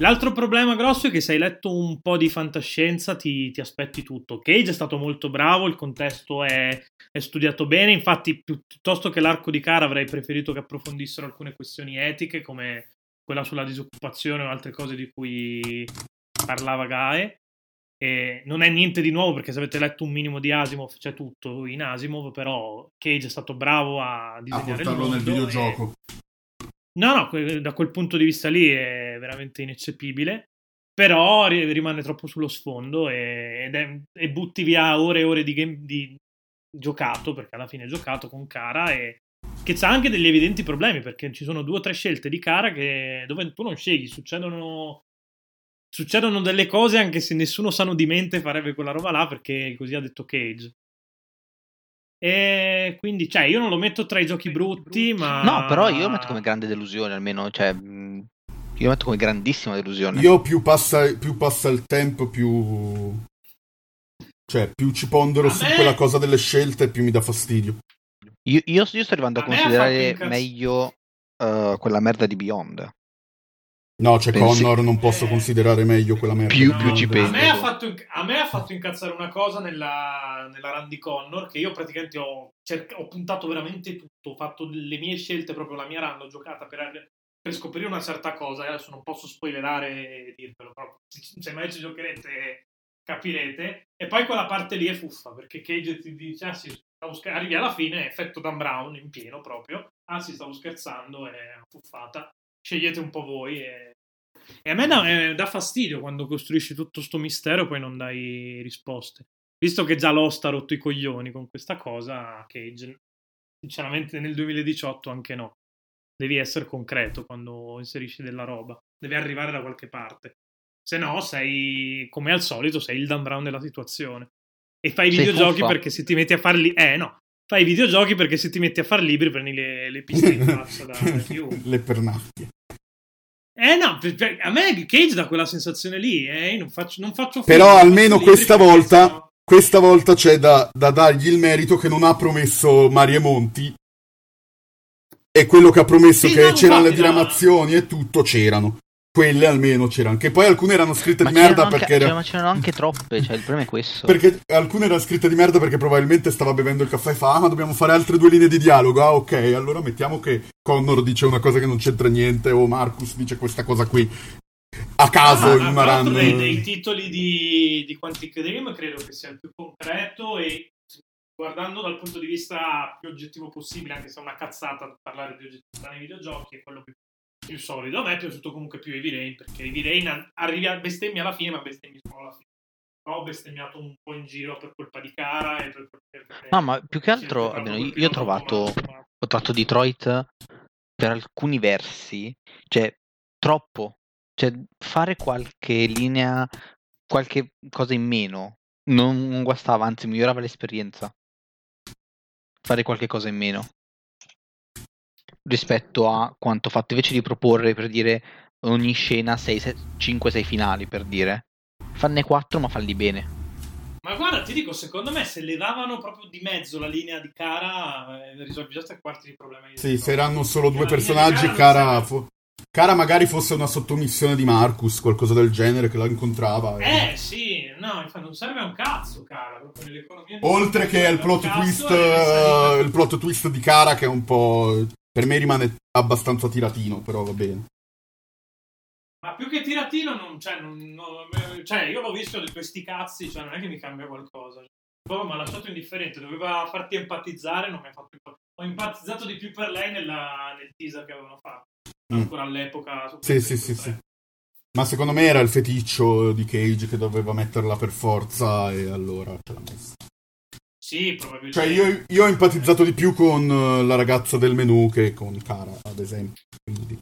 L'altro problema grosso è che se hai letto un po' di fantascienza ti, ti aspetti tutto. Cage è stato molto bravo, il contesto è, è studiato bene, infatti pi- piuttosto che l'arco di Cara avrei preferito che approfondissero alcune questioni etiche come quella sulla disoccupazione o altre cose di cui parlava Gae. E non è niente di nuovo perché se avete letto un minimo di Asimov c'è tutto in Asimov, però Cage è stato bravo a A disegnare il portarlo nel mondo e- videogioco. No, no, da quel punto di vista lì è veramente ineccepibile. Però ri- rimane troppo sullo sfondo e, è- e butti via ore e ore di, game, di giocato, perché alla fine è giocato con Cara e che c'ha anche degli evidenti problemi, perché ci sono due o tre scelte di Cara che, dove tu non scegli, succedono, succedono delle cose anche se nessuno sano di mente farebbe quella roba là, perché così ha detto Cage. E quindi, cioè, io non lo metto tra i giochi brutti, ma... No, però io lo metto come grande delusione, almeno, cioè, io lo metto come grandissima delusione. Io più passa, più passa il tempo, più... Cioè, più ci pondero A su me- quella cosa delle scelte, più mi dà fastidio. Io, io- io sto arrivando a, A me considerare meglio eh, quella merda di Beyond. No, c'è Pensi- Connor, non posso Eh. considerare meglio quella merda. Più- più ci a penso. me, ha fatto, inc- a me ha fatto incazzare una cosa nella, nella Randy Connor che io praticamente ho, cerca- ho puntato veramente tutto, ho fatto le mie scelte, proprio la mia run, ho giocata per, per scoprire una certa cosa. Adesso non posso spoilerare e dirvelo, però se mai ci giocherete capirete. E poi quella parte lì è fuffa perché Cage ti dice: Ah sì, arrivi alla fine, effetto Dan Brown in pieno proprio. Ah sì, stavo scherzando, è una fuffata. Scegliete un po' voi e e a me dà, eh, dà fastidio quando costruisci tutto sto mistero e poi non dai risposte. Visto che già Lost ha rotto i coglioni con questa cosa, Cage, sinceramente nel 2018 anche no. Devi essere concreto quando inserisci della roba. Devi arrivare da qualche parte. Se no, sei, come al solito, sei il Dan Brown della situazione. E fai i videogiochi perché se ti metti a farli... Eh, no. Fai i videogiochi perché se ti metti a far libri prendi le, le piste in faccia da da chiunque. Le pernacchie. Eh no, per- per- a me Cage dà quella sensazione lì, eh, non faccio, non faccio Però almeno questa volta- sennò- Questa volta c'è da, da dargli il merito che non ha promesso Marie Monti. E quello che ha promesso Sì, che no, c'erano le infatti, no. diramazioni e tutto c'erano. Quelle almeno c'erano. Che poi alcune erano scritte Ma di merda perché... anche, era- cioè, ma c'erano anche troppe, cioè il problema è questo. Perché alcune erano scritte di merda perché probabilmente stava bevendo il caffè e fa ah ma dobbiamo fare altre due linee di dialogo ah ok allora mettiamo che Connor dice una cosa che non c'entra niente o Marcus dice questa cosa qui a caso Ah, in una run dei, dei titoli di, di Quantic Dream credo che sia il più concreto e guardando dal punto di vista più oggettivo possibile, anche se è una cazzata parlare di oggettività nei videogiochi, è quello più, più solido. A me è piaciuto comunque più Heavy Rain, perché Heavy Rain arrivi a bestemmi alla fine, ma bestemmi solo alla fine. Ho bestemmiato un po' in giro per colpa di cara e per perché- No, ma più che altro, almeno io, io ho trovato, ho trovato Detroit per alcuni versi, cioè troppo, cioè fare qualche linea, qualche cosa in meno, non guastava, anzi migliorava l'esperienza. Fare qualche cosa in meno rispetto a quanto fatto invece di proporre per dire ogni scena 5-6 finali per dire fanne 4 ma falli bene Ma guarda, ti dico, secondo me se levavano proprio di mezzo la linea di cara, eh, risolvi già tre quarti di problemi. sì se erano solo due personaggi cara, serve. fo- cara magari fosse una sottomissione di Marcus qualcosa del genere che la incontrava e- Eh sì, no, infatti non serve a un cazzo, cara, proprio nell'economia. oltre che al plot twist eh, il plot twist di cara che è un po' per me rimane abbastanza tiratino però va bene Ma più che tiratino, non, cioè, non, non- cioè, io l'ho visto di questi cazzi, cioè non è che mi cambia qualcosa. Poi mi ha lasciato indifferente, doveva farti empatizzare, non mi ha fatto empatizzare. Ho empatizzato di più per lei nella- nel teaser che avevano fatto, Mm. ancora all'epoca. Sì, sì, sì, 3. sì. Ma secondo me era il feticcio di Cage che doveva metterla per forza e allora ce l'ha messa. Sì, probabilmente. Cioè io, io ho empatizzato di più con eh, la ragazza del menù che con Cara, ad esempio. Quindi...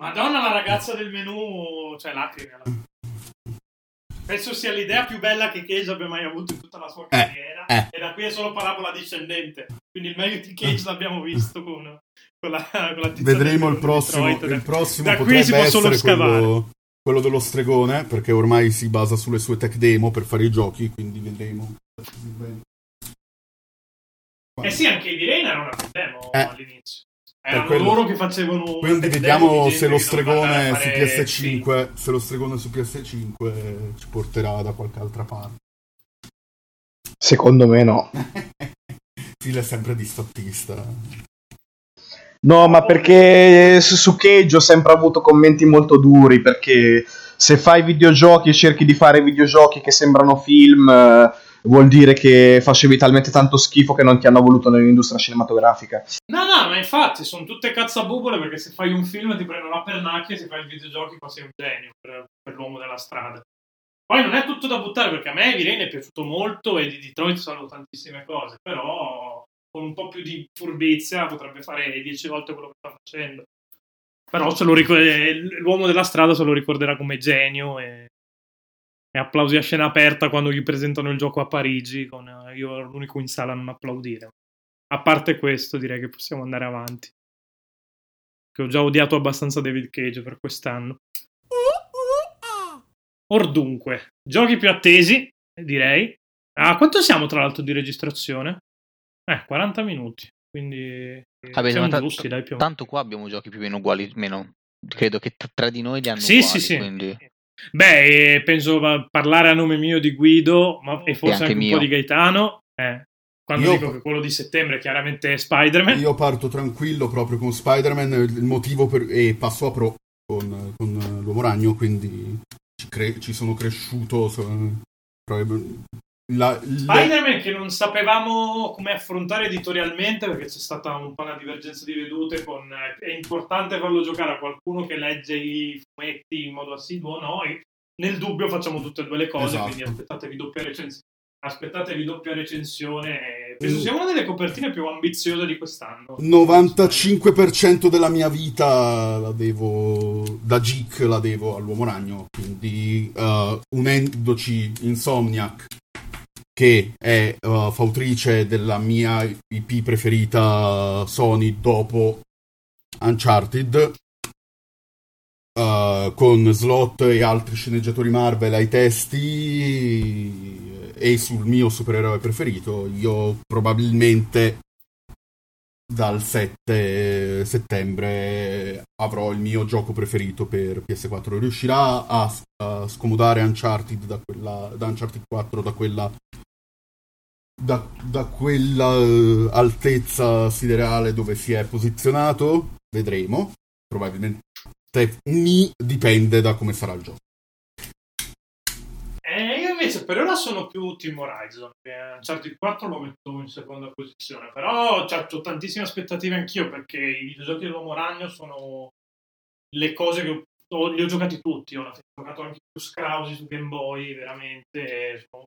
Madonna, la ragazza del menù, cioè lacrime. Penso sia l'idea più bella che Cage abbia mai avuto in tutta la sua carriera. eh. E da qui è solo parabola discendente. Quindi il meglio di Cage l'abbiamo visto con, con la, con la Vedremo il prossimo. Detroit. il prossimo da qui si può solo scavare. quello, quello dello stregone, perché ormai si basa sulle sue tech demo per fare i giochi, quindi vedremo. Eh sì, anche i Virena era una demo Eh. all'inizio. Erano quello. loro che facevano Quindi vediamo di se lo stregone su fare- PS5, se lo stregone su PS5 ci porterà da qualche altra parte. Secondo me no. Phil è sempre disfattista. No, ma perché su su Cage ho sempre avuto commenti molto duri, perché se fai videogiochi e cerchi di fare videogiochi che sembrano film, eh, vuol dire che facevi talmente tanto schifo che non ti hanno voluto nell'industria cinematografica. No, no, ma infatti sono tutte cazzabubole perché se fai un film ti prendono la pernacchia e se fai i videogiochi poi sei un genio per, per l'uomo della strada. Poi non è tutto da buttare perché a me Virene è piaciuto molto e di Detroit sanno tantissime cose, però con un po' più di furbizia potrebbe fare dieci volte quello che sta facendo. Però ricor- eh, l'uomo della strada se lo ricorderà come genio e, e applausi a scena aperta quando gli presentano il gioco a Parigi. Con, eh, io ero l'unico in sala a non applaudire. A parte questo, direi che possiamo andare avanti. Che ho già odiato abbastanza David Cage per quest'anno. Or dunque, giochi più attesi, direi. Ah, quanto siamo tra l'altro di registrazione? Eh, 40 minuti. Quindi Vabbè, siamo ta- giusti, dai, più tanto qua abbiamo giochi più o meno uguali meno credo che t- tre di noi li hanno Sì, uguali sì, sì. quindi Beh, eh, penso va- parlare a nome mio di Guido, ma, e forse anche anche, un mio. po' di Gaetano. Eh, quando Io- dico che quello di settembre chiaramente è Spider-Man. Io parto tranquillo proprio con Spider-Man, il motivo per... e passo a Pro con, con eh, l'Uomo Ragno, quindi ci, cre- ci sono cresciuto. so- la- le- Spider-Man che non sapevamo come affrontare editorialmente perché c'è stata un po' una divergenza di vedute con eh, è importante farlo giocare a qualcuno che legge i fumetti in modo assiduo noi nel dubbio facciamo tutte e due le cose Esatto. quindi aspettatevi doppia recensione aspettatevi doppia recensione penso sia una delle copertine più ambiziose di quest'anno 95% della mia vita la devo da geek la devo all'uomo ragno quindi eh, unendoci Insomniac che è eh, fautrice della mia IP preferita Sony dopo Uncharted eh, con Slot e altri sceneggiatori Marvel ai testi e sul mio supereroe preferito io probabilmente dal 7 settembre avrò il mio gioco preferito per PS4. Riuscirà a, a scomodare Uncharted da, quella, da Uncharted 4 da quella da, da quella uh, altezza siderale dove si è posizionato? Vedremo. Probabilmente ni dipende da come sarà il gioco. Eh, io invece per ora sono più Team Horizon. Uncharted 4 lo metto in seconda posizione, però cioè, ho tantissime aspettative anch'io perché i videogiochi dell'Uomo Ragno sono le cose che ho, li ho giocati tutti. Ho giocato anche su Scrausi su Game Boy, veramente sono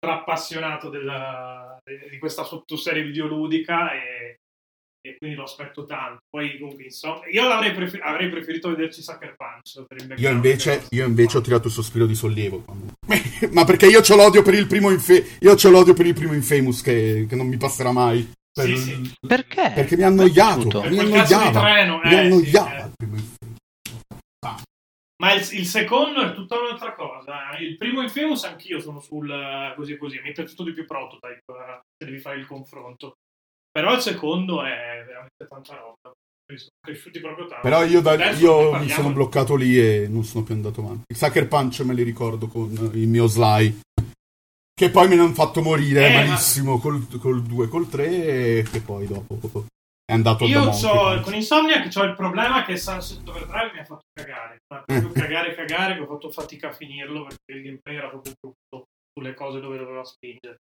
appassionato della, di questa sottoserie videoludica e, e, quindi lo aspetto tanto. Poi comunque insomma, io l'avrei prefer- avrei preferito vederci Sucker Punch. io, invece, io invece ho tirato il sospiro di sollievo. Ma perché io ho l'odio per il primo, infe- io ho l'odio per il primo Infamous che, che non mi passerà mai. Per, sì, sì. Perché? Perché mi ha annoiato. Mi annoiava. Treno, mi eh, annoiava Ma il, il, secondo è tutta un'altra cosa. Il primo Infamous anch'io sono sul così così. Mi è piaciuto di più Prototype se devi fare il confronto. Però il secondo è veramente tanta roba. Sono cresciuti proprio tanto. Però io, da, io mi sono bloccato lì e non sono più andato avanti. Il Sucker Punch me li ricordo con il mio Sly. Che poi me ne hanno fatto morire Eh, ma- malissimo col, col 2 col 3 e che poi dopo è andato Io Monkey con Insomnia che ho il problema che Sunset Overdrive mi ha fatto cagare. Ma proprio cagare, cagare, che ho fatto fatica a finirlo perché il gameplay era proprio brutto sulle cose dove doveva spingere.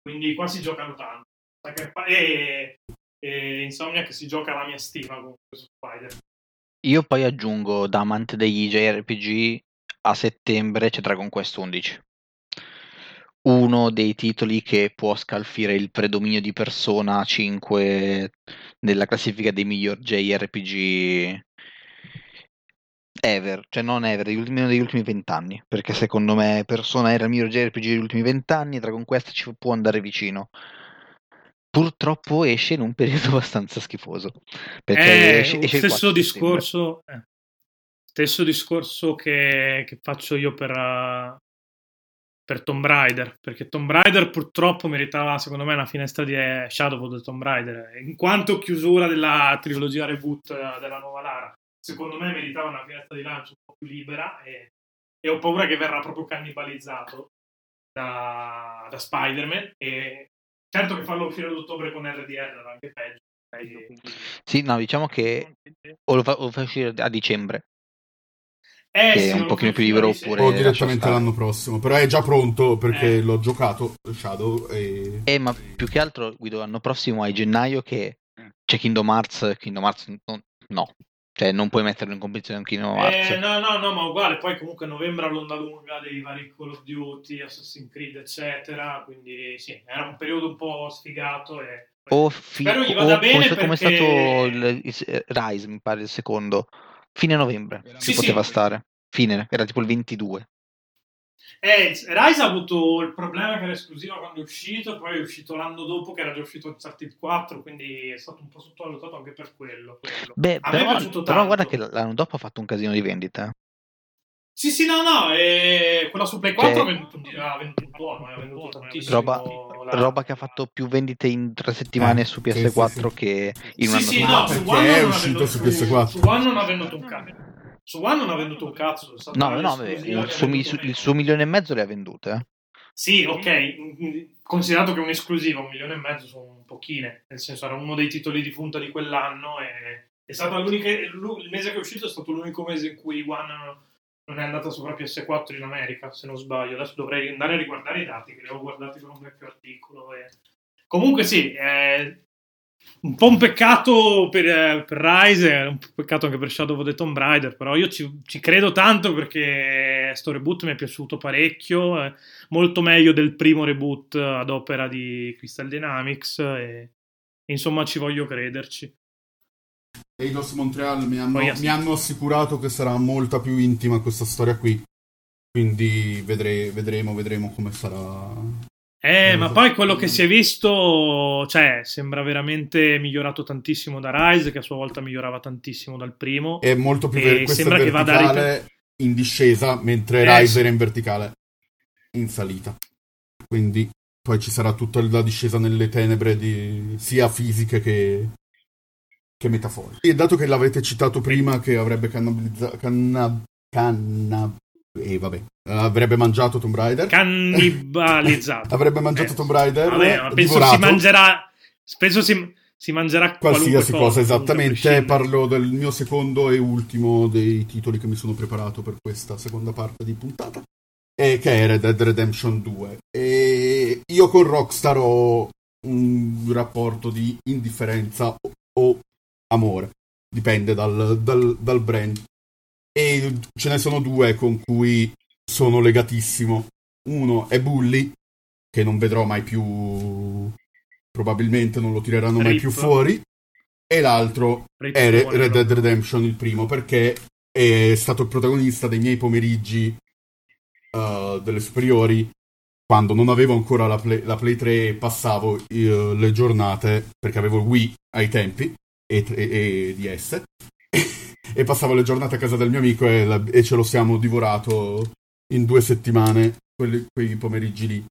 Quindi qua si giocano tanto. E, e Insomnia che si gioca alla mia stima comunque su Spider. Io poi aggiungo da amante degli JRPG a settembre c'è Dragon Quest 11. Uno dei titoli che può scalfire il predominio di Persona 5 nella classifica dei miglior JRPG ever, cioè non ever, degli ultimi, degli ultimi vent'anni, perché secondo me Persona era il miglior JRPG degli ultimi vent'anni e Dragon Quest ci può andare vicino. Purtroppo esce in un periodo abbastanza schifoso. Perché Eh, esce, esce stesso 4 settembre. discorso, eh, stesso discorso che, che faccio io per, uh, per Tomb Raider, perché Tomb Raider purtroppo meritava secondo me una finestra di eh, Shadow of the Tomb Raider, in quanto chiusura della trilogia reboot eh, della nuova Lara. Secondo me meritava una finestra di lancio un po' più libera e, e ho paura che verrà proprio cannibalizzato da, da Spider-Man e certo che farlo uscire ad ottobre con RDR era anche peggio. Sì, no, diciamo che o lo fa, o lo fa uscire a dicembre, Eh, che sì, è un pochino più libero, oppure- o direttamente l'anno prossimo. Però è già pronto perché Eh. l'ho giocato Shadow e Eh, ma più che altro, Guido, l'anno prossimo hai gennaio che c'è Kingdom Hearts, Kingdom Hearts no, no. cioè non puoi metterlo in competizione con Kingdom Hearts. Eh, no, no, no, ma uguale. Poi comunque novembre l'onda lunga dei vari Call of Duty, Assassin's Creed, eccetera. Quindi sì, era un periodo un po' sfigato. E... O, fi- Spero gli o vada come, bene come è perché- stato il, il- Rise, mi pare, il secondo. Fine novembre Sì, si poteva sì. stare. Fine, era tipo il 22. Eh, Rise ha avuto il problema che era esclusiva quando è uscito, poi è uscito l'anno dopo che era già uscito Uncharted 4, quindi è stato un po' sottovalutato anche per quello. quello. Beh, però, però guarda che l'anno dopo ha fatto un casino di vendita. Sì, sì, no, no, eh, quella su Play 4 Cioè- ha venduto, un buono, ha venduto tantissimo. Roba, roba che ha fatto più vendite in tre settimane Eh, su sì, PS4 sì, sì. che in un sì, anno sì, su no, su One è uscito venduto- su PS4. Su One non ha venduto un cazzo. Su One non ha venduto un cazzo. è No, no, il suo, il suo milione e mezzo le ha vendute. eh. Sì, ok, mm, considerato che un'esclusiva, un milione e mezzo sono pochine, nel senso era uno dei titoli di punta di quell'anno e è stato l'unica, l'u- il mese che è uscito è stato l'unico mese in cui One non è andata sopra PS4 in America, se non sbaglio. Adesso dovrei andare a riguardare i dati, che li ho guardati per un vecchio articolo. E... Comunque sì, è un po' un peccato per, eh, per Rise, un peccato anche per Shadow of the Tomb Raider, però io ci, ci credo tanto perché sto reboot mi è piaciuto parecchio, è molto meglio del primo reboot ad opera di Crystal Dynamics e insomma ci voglio crederci. Eidos Montreal mi hanno, Poi- mi hanno assicurato che sarà molta più intima questa storia qui. Quindi vedre- vedremo, vedremo come sarà. Eh, Eh, ma poi quello che si è visto, cioè, sembra veramente migliorato tantissimo da Rise, che a sua volta migliorava tantissimo dal primo. È molto più ver- sembra che vada verticale in discesa, mentre Eh, Rise era in verticale in salita. Quindi poi ci sarà tutta la discesa nelle tenebre di- sia fisiche che, che metaforico. E dato che l'avete citato prima che avrebbe cannibalizzato... Canna, canna, eh, vabbè, avrebbe mangiato Tomb Raider. Cannibalizzato. avrebbe mangiato Eh, Tomb Raider. Vabbè, ma penso divorato. si mangerà. Penso si, si mangerà qualsiasi cosa, qualunque esattamente. Parlo del mio secondo e ultimo dei titoli che mi sono preparato per questa seconda parte di puntata, e che è Red Dead Redemption 2. E io con Rockstar ho un rapporto di indifferenza o, o amore, dipende dal, dal- dal brand. E ce ne sono due con cui sono legatissimo. Uno è Bully, che non vedrò mai più. Probabilmente non lo tireranno mai Rip. più fuori. E l'altro Rip è Re- Red Dead. Redemption, il primo, perché è stato il protagonista dei miei pomeriggi eh, delle superiori. Quando non avevo ancora la Play, la Play 3, passavo eh, le giornate, perché avevo il Wii ai tempi, e, e, e DS, e passavo le giornate a casa del mio amico e, la- e ce lo siamo divorato in due settimane, quelli- quei pomeriggi lì.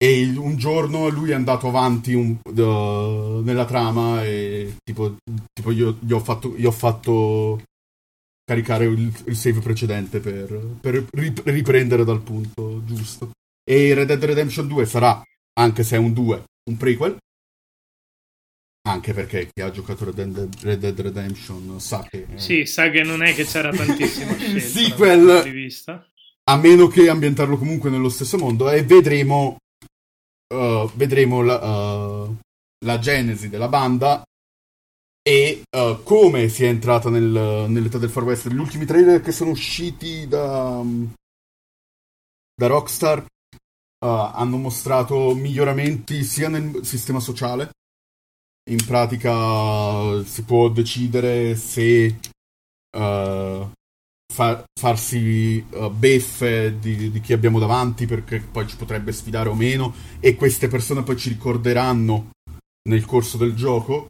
E il- un giorno lui è andato avanti un- uh, nella trama e tipo, tipo io gli ho fatto, gli ho fatto caricare il, il save precedente per, per rip- riprendere dal punto giusto. E Red Dead Redemption 2 sarà, anche se è un 2, un prequel. Anche perché chi ha giocato Red Dead, Red Dead Redemption sa che... eh, Sì, sa che non è che c'era tantissima scelta. Sì, dal quel- punto di vista. a meno che ambientarlo comunque nello stesso mondo e vedremo uh, vedremo la, uh, la genesi della banda e uh, come si è entrata nel- nell'età del Far West gli ultimi trailer che sono usciti da, um, da Rockstar uh, hanno mostrato miglioramenti sia nel sistema sociale in pratica si può decidere se uh, fa- farsi uh, beffe di, di chi abbiamo davanti perché poi ci potrebbe sfidare o meno e queste persone poi ci ricorderanno nel corso del gioco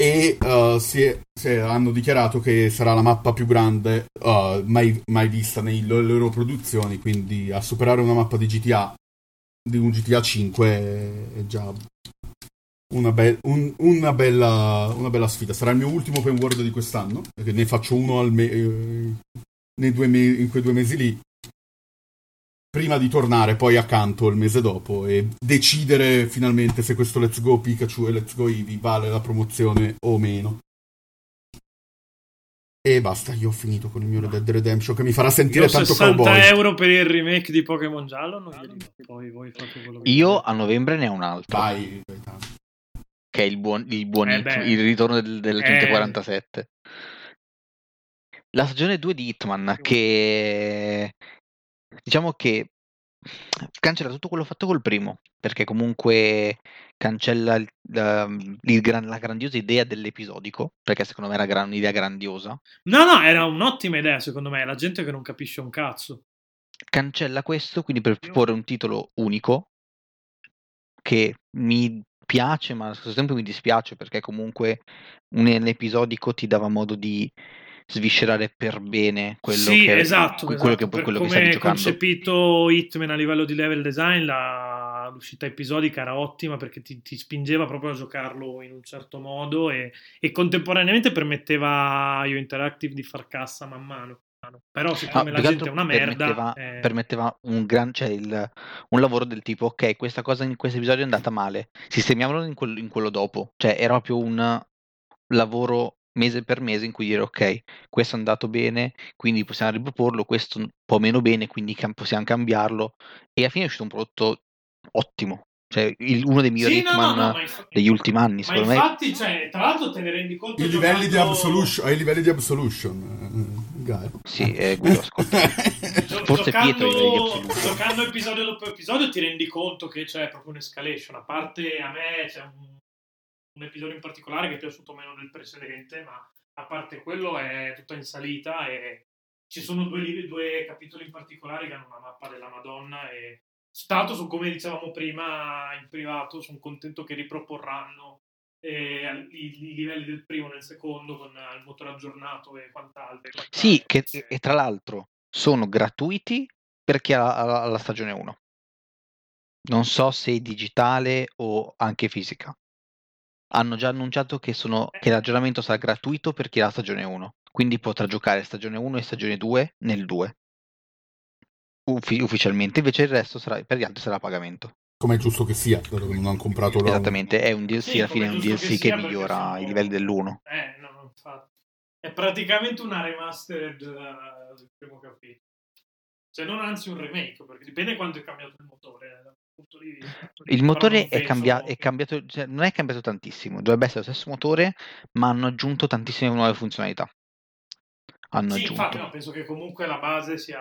e uh, si è- si è- hanno dichiarato che sarà la mappa più grande mai, mai vista nelle loro produzioni quindi a superare una mappa di GTA di un GTA 5 è, è già una, be- un- una bella, una bella sfida. Sarà il mio ultimo open world di quest'anno, perché ne faccio uno al me- eh, nei due me- in quei due mesi lì, prima di tornare poi accanto il mese dopo e decidere finalmente se questo Let's Go Pikachu e Let's Go Eevee vale la promozione o meno. E basta, io ho finito con il mio Red Dead Redemption che mi farà sentire Io tanto 60 cowboy. euro per il remake di Pokémon Giallo, non glieli do. Poi voi fate quello che Io a novembre ne ho un altro, Vai, Gaetano. Che è il, buon, il buonissimo, Eh il ritorno del, Eh. 47. La stagione 2 di Hitman, che diciamo che cancella tutto quello fatto col primo, perché comunque cancella il- la, il gran- la grandiosa idea dell'episodico, perché secondo me era gran- un'idea grandiosa. No, no, era un'ottima idea secondo me. La gente che non capisce un cazzo. cancella questo, quindi per proporre un titolo unico che mi piace, ma allo stesso tempo mi dispiace perché comunque un episodico ti dava modo di sviscerare per bene quello sì, che, esatto, quello esatto. che, Per quello che come stavi giocando. concepito Hitman a livello di level design, la- l'uscita episodica era ottima perché ti, ti spingeva proprio a giocarlo in un certo modo e, e contemporaneamente permetteva a Io Interactive di far cassa man mano. Però siccome la più che gente è una merda... permetteva, eh, permetteva un gran cioè il- un lavoro del tipo ok questa cosa in questo episodio è andata male sistemiamolo in, quel- in quello dopo. Cioè era proprio un lavoro mese per mese in cui dire ok questo è andato bene quindi possiamo riproporlo questo un po' meno bene quindi possiamo cambiarlo. E alla fine è uscito un prodotto ottimo cioè il- uno dei migliori sì, no, no, Hitman no, ma inf- degli ultimi anni Ma secondo me infatti, cioè, tra l'altro te ne rendi conto... I livelli di Absolution, ai livelli di Absolution, eh, Gaia. Sì, eh, Guido, ascolta. Gio- Forse Pietro i livelli giocando, assoluti. giocando episodio dopo episodio ti rendi conto che c'è proprio un'escalation. A parte a me c'è un, un episodio in particolare che è piaciuto meno del precedente, ma a parte quello è tutta in salita e ci sono due, due capitoli in particolare che hanno una mappa della Madonna e stato su come dicevamo prima in privato, sono contento che riproporranno eh, i, i livelli del primo nel secondo con eh, il motore aggiornato e quant'altro. Sì, che, e tra l'altro sono gratuiti per chi ha la stagione 1. Non so se digitale o anche fisica. hanno già annunciato che, sono, che l'aggiornamento sarà gratuito per chi ha la stagione 1. Quindi potrà giocare stagione 1 e stagione 2 nel 2. Uffi- ufficialmente, invece il resto sarà, per gli altri sarà a pagamento. Come è giusto che sia, dato che non hanno comprato la... Esattamente, è un DLC, Sì, alla fine è un DLC che che, migliora sono- i livelli dell'1. Eh, no, infatti. È praticamente una remastered eh, del primo capitolo. Se non anzi un remake, perché dipende quanto è cambiato il motore. eh. Il motore è, cambia- è cambiato, cioè, non è cambiato tantissimo, dovrebbe essere lo stesso motore, ma hanno aggiunto tantissime nuove funzionalità. Hanno Sì, aggiunto. infatti, no, penso che comunque la base sia.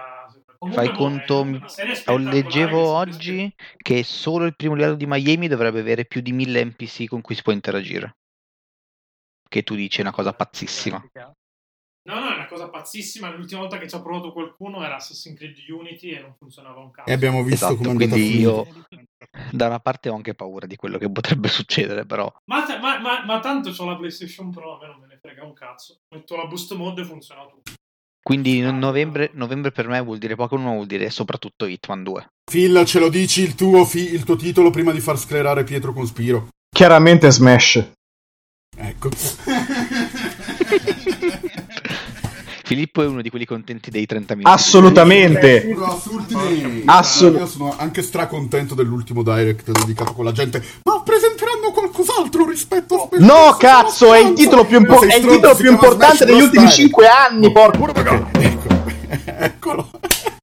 comunque Fai boh, conto, è leggevo oggi che solo il primo livello di Miami dovrebbe avere più di 1000 NPC con cui si può interagire. Che tu dici è una cosa pazzissima. No, no, è una cosa pazzissima. L'ultima volta che ci ha provato qualcuno era Assassin's Creed Unity e non funzionava un cazzo. E abbiamo visto Esatto, come è quindi io da una parte ho anche paura di quello che potrebbe succedere, però Ma, ma- ma- ma tanto c'ho la PlayStation Pro, a me non me ne frega un cazzo. Metto la boost mode e funziona tutto. Quindi no- novembre, novembre per me vuol dire Pokémon, vuol dire soprattutto Hitman 2. Phil, ce lo dici il tuo, fi- il tuo titolo prima di far sclerare Pietro Conspiro? Chiaramente Smash. Ecco. Filippo è uno di quelli contenti dei 30 minuti. Assolutamente. Ultimate. Assolut- Io sono anche stracontento dell'ultimo direct dedicato con la gente. Ma presenteranno qualcos'altro rispetto a No, cazzo, è il titolo più, impo- è il titolo più importante degli ultimi Direct. 5 anni, porco. Ecco, eccolo.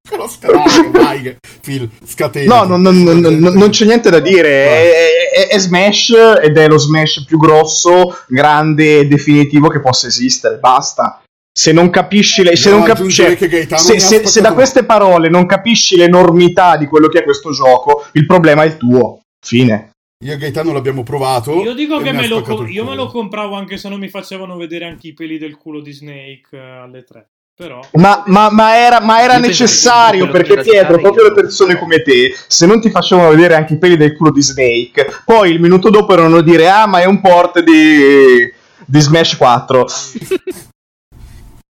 Eccolo scatenato, vai. che- Phil, scatena. No, non, non- non- non- non c'è niente da dire. È, è- è Smash ed è lo Smash più grosso, grande e definitivo che possa esistere. Basta. Se non capisci le, se, Io non cap- aggiungerei cioè, se- se- se da queste parole non capisci l'enormità di quello che è questo gioco, il problema è il tuo. Fine. Io e Gaetano l'abbiamo provato. Io dico che me lo co- io me lo compravo anche se non mi facevano vedere anche i peli del culo di Snake eh, alle 3. Però. Ma, ma- ma era, ma era necessario perché Pietro, proprio io- le persone come te, se non ti facevano vedere anche i peli del culo di Snake, poi il minuto dopo erano a dire ah ma è un port di, di Smash 4.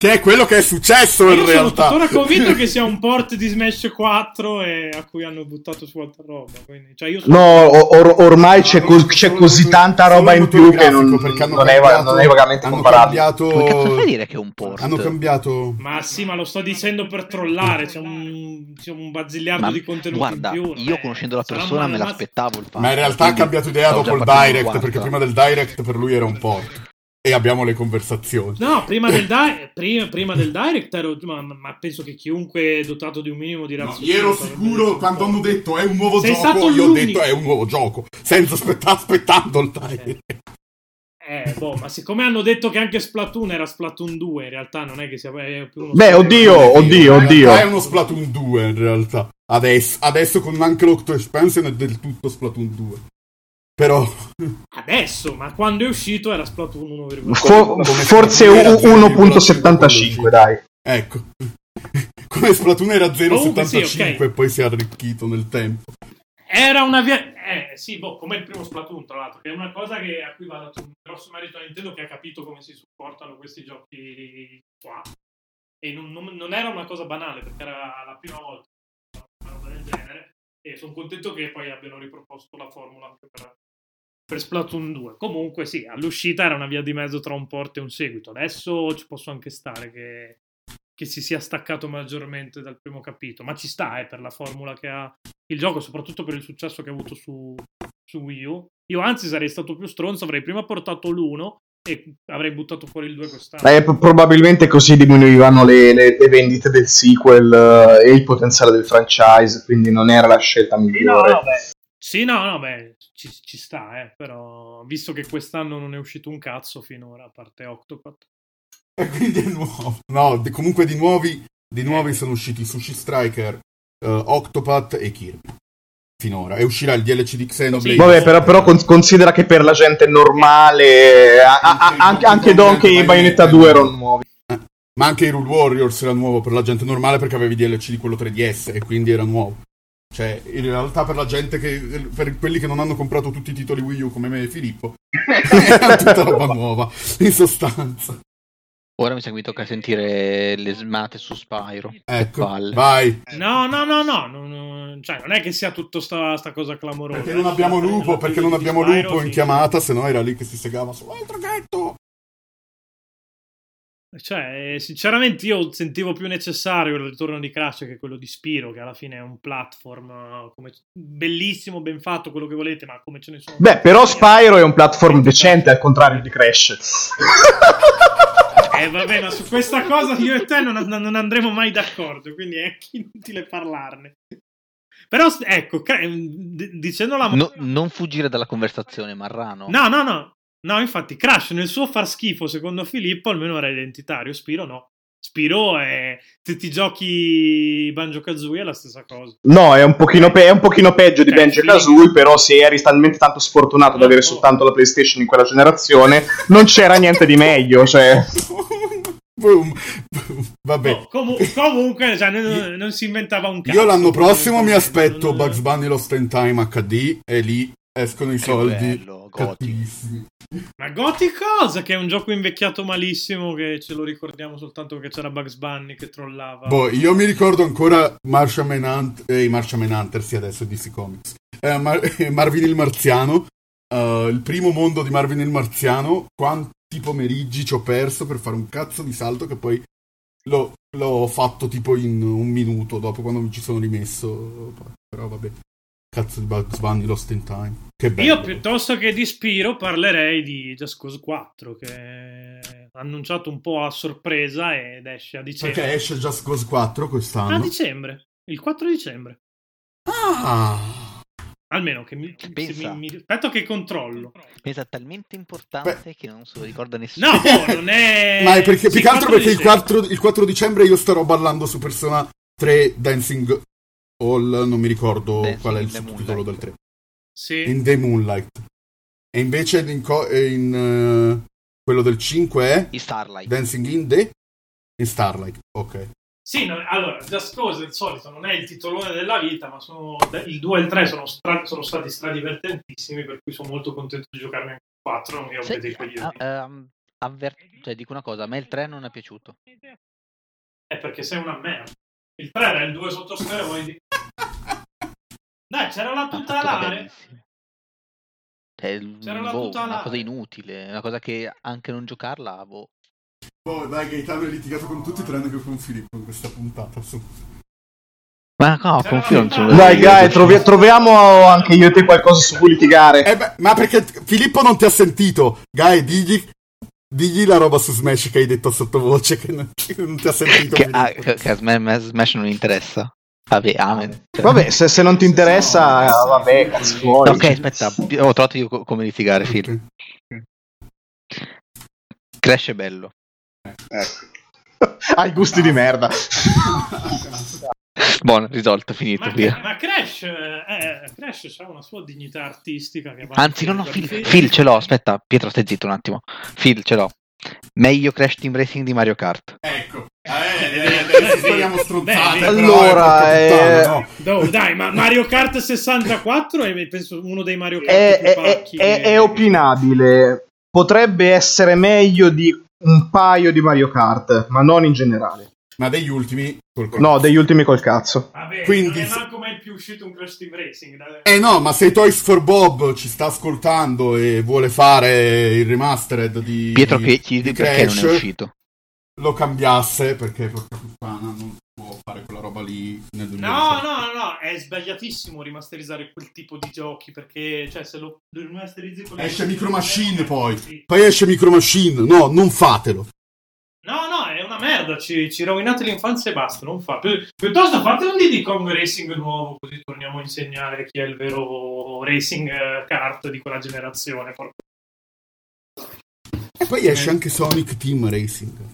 Che è quello che è successo Io in sono realtà. tuttora convinto che sia un port di Smash 4 e a cui hanno buttato su altra roba. Quindi, cioè io sono- No, or- ormai c'è, co- c'è così tanta roba in più che non, non è, non è vagamente comparabile. cambiato- Come cazzo fai dire che è un port? Hanno cambiato. Ma sì, ma lo sto dicendo per trollare. C'è un, c'è un bazzigliardo Ma di contenuti guarda, in più. io eh, conoscendo la persona me l'aspettavo il fatto. Ma in realtà ha cambiato idea dopo il direct, perché prima del direct per lui era un port. E abbiamo le conversazioni. No, prima del, di- prima, prima del direct ero, ma, ma penso che chiunque dotato di un minimo di No, razionalità io ero sicuro quando hanno detto è un nuovo Sei gioco, io ho detto è un nuovo gioco, senza aspetta- aspettando il direct. Eh, boh, ma siccome hanno detto che anche Splatoon era Splatoon 2, in realtà non è che sia è più uno Beh, oddio, oddio, oddio. È uno Splatoon 2 in realtà. Adesso, adesso con anche l'Octo Expansion è del tutto Splatoon 2. Però Adesso, ma quando è uscito era Splatoon 1,5. Fo- Come forse Splatoon era u- 0,75, 1.75, dai. ecco. Come Splatoon era 0,75 Comunque sì, ok. e poi si è arricchito nel tempo. Era una via... Eh, sì, boh, come il primo Splatoon, tra l'altro, che è una cosa che, a cui va dato un grosso merito a Nintendo che ha capito come si supportano questi giochi qua. E non, non- non era una cosa banale, perché era la prima volta una roba del genere. E sono contento che poi abbiano riproposto la formula anche per, per Splatoon 2. Comunque sì, all'uscita era una via di mezzo tra un port e un seguito. Adesso ci posso anche stare che, che si sia staccato maggiormente dal primo capitolo. Ma ci sta, eh, per la formula che ha il gioco, soprattutto per il successo che ha avuto su, su Wii U. Io anzi sarei stato più stronzo, avrei prima portato l'1 e avrei buttato fuori il 2 quest'anno. Eh, probabilmente così diminuivano le, le- le vendite del sequel eh, e il potenziale del franchise, quindi non era la scelta Sì, no, migliore. no, beh. Sì, no, no, beh, ci, ci sta, eh, però visto che quest'anno non è uscito un cazzo finora, a parte Octopath. E quindi è nuovo. No, comunque di nuovi, di nuovi sono usciti Sushi Striker, eh, Octopath e Kirby. Finora. E uscirà il DLC di Xenoblade. Vabbè, però, però con- considera che per la gente normale, a- a- a- anche, anche Donkey e Bayonetta 2 erano nuovi. Ma anche il Rule Warriors era nuovo per la gente normale perché avevi i DLC di quello 3DS e quindi era nuovo. Cioè, in realtà per la gente che. per quelli che non hanno comprato tutti i titoli Wii U come me e Filippo, era tutta roba nuova, in sostanza. Ora mi sa che mi tocca sentire le smate su Spyro. Ecco, palle. vai. No, no, no, no, no, no, cioè, non è che sia tutta sta, sta cosa clamorosa. Perché non abbiamo Cioè, lupo, perché non abbiamo Spyro lupo in chiamata, se no era lì che si segava su altro ghetto. Cioè, sinceramente io sentivo più necessario il ritorno di Crash che quello di Spiro, che alla fine è un platform eh, come- bellissimo, ben fatto, quello che volete, ma come ce ne sono... Beh, però Spyro è un platform decente al contrario di Crash. Eh vabbè, ma su questa cosa io e te non, non andremo mai d'accordo, quindi è anche inutile parlarne. Però, ecco, Cra- d- dicendo la... No- non fuggire dalla conversazione, Marrano. No, no, no. No, infatti, Crash nel suo far schifo, secondo Filippo, almeno era identitario. Spiro no. Spiro è. Se ti giochi Banjo Kazooie è la stessa cosa. No, è un pochino, pe- è un pochino peggio di Cioè, Banjo sì. Kazooie, però se eri talmente tanto sfortunato ad No, avere no. soltanto la PlayStation in quella generazione, non c'era niente di meglio. Cioè. Boom. Boom. Vabbè. Oh, comu- comunque, cioè, non, non si inventava un cazzo. Io l'anno prossimo mi aspetto Non- Bugs Bunny Lost in Time HD e lì escono i Che soldi bello. Ma Goti cosa? Che è un gioco invecchiato malissimo. Che ce lo ricordiamo soltanto perché c'era Bugs Bunny che trollava. Boh, io mi ricordo ancora Martian Manhunt, eh, i Martian Manhunter, sì adesso DC Comics. Eh, Mar- Marvin il Marziano, eh, il primo mondo di Marvin il Marziano, quanti pomeriggi ci ho perso per fare un cazzo di salto che poi l'ho, l'ho fatto tipo in un minuto dopo quando mi ci sono rimesso. Però vabbè, cazzo di Bugs Bunny Lost in Time. Che bello. Io piuttosto che di Spiro parlerei di Just Cause 4 che è annunciato un po' a sorpresa ed esce a dicembre. Perché esce Just Cause 4 A quest'anno. dicembre, il 4 dicembre. Ah! Almeno che mi, Pensa. mi, mi- aspetto che controllo. Pensa talmente importante che non se lo ricorda nessuno. No, oh, non è Ma è perché, Sì, più che altro 4 perché il dicembre. 4, il 4 dicembre io starò ballando su Persona 3 Dancing All, non mi ricordo Dancing qual è il in sottotitolo del 3. Sì. In the Moonlight. E invece in, co- in, eh, quello del 5 è I Starlight. Dancing in the in Starlight. Ok. Sì, no, allora, Just Cause il solito non è il titolone della vita, ma sono, il 2 e il 3 sono, stra- sono stati stradivertentissimi, per cui sono molto contento di giocarne anche il 4, non mi rompete Senti, i coglioni. ehm, avver- cioè, dico una cosa, a me il 3 non è piaciuto. È perché sei una merda. Il 3 era il 2 sotto steroidi. Dai, c'era la Ha fatto tutelare. benissimo. Cioè, C'era la boh, tutelare. una cosa inutile, una cosa che anche non giocarla, boh. Oh, dai, Gaetano è litigato con tutti tranne che con Filippo in questa puntata. Su. Ma no, C'era confio non sono tutelare. Dai, Gai, trovi- troviamo anche io e te qualcosa su cui litigare. Eh beh, ma perché Filippo non ti ha sentito? Gai, digli, digli la roba su Smash che hai detto sottovoce che non, che non ti ha sentito. Che, Filippo. ah, che- che a Smash non interessa. Vabbè, amen. Cioè- Vabbè, se, se non ti interessa, eh, vabbè, cazzo vuoi. Ok, aspetta, ho trovato io co- come litigare, Phil. Ok. Crash è bello. Hai gusti di merda. Buono, risolto, finito, Ma, via. ma Crash, eh, Crash ha una sua dignità artistica. Che va Anzi, no, no, Phil, Phil ce l'ho, aspetta, Pietro, stai zitto un attimo. Phil, ce l'ho. Meglio Crash Team Racing di Mario Kart. Ecco. Eh, eh, spariamo stronzate. Allora, eh, eh, no. Dai, ma Mario Kart 64 è penso uno dei Mario Kart È, più è- pacchi. è- è opinabile. Potrebbe essere meglio di un paio di Mario Kart, ma non in generale. Ma degli ultimi. col- No, degli ultimi col cazzo. Vabbè, Quindi non è manco mai più uscito un Crash Team Racing. dai. Eh no, ma se Toys for Bob ci sta ascoltando e vuole fare il remastered di Pietro che chiede di perché non è uscito. Lo cambiasse perché porca puttana non può fare quella roba lì nel 2017. No, no, no, no, è sbagliatissimo rimasterizzare quel tipo di giochi perché, cioè, se lo lo rimasterizzi con Esce Micro Machine poi. Sì. Poi esce Micro Machine. No, non fatelo. No, no, è una merda, ci, ci rovinate l'infanzia e basta, non fa. Pi- piuttosto fate un Diddy Kong Racing nuovo, così torniamo a insegnare chi è il vero racing eh, kart di quella generazione. E poi esce anche Sonic Team Racing.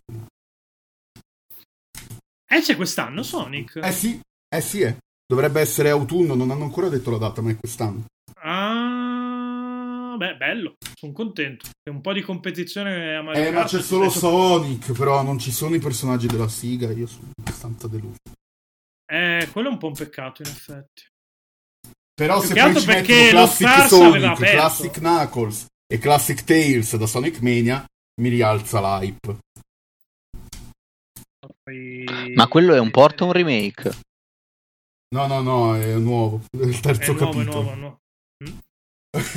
Esce quest'anno Sonic? Eh sì, eh sì, eh. Dovrebbe essere autunno, non hanno ancora detto la data, ma è quest'anno. Ah, beh, bello, sono contento. È un po' di competizione a Mario Eh, ma c'è solo Adesso- Sonic, però non ci sono i personaggi della Siga, io sono abbastanza deluso. Eh, quello è un po' un peccato, in effetti. Però Più se poi ci perché Classic Sonic. Classic Knuckles e Classic Tails da Sonic Mania, mi rialza l'hype. Poi- Ma quello è un port o un remake? No, no, no, è nuovo. È il È terzo nuovo, è capitolo. nuovo, è nuovo.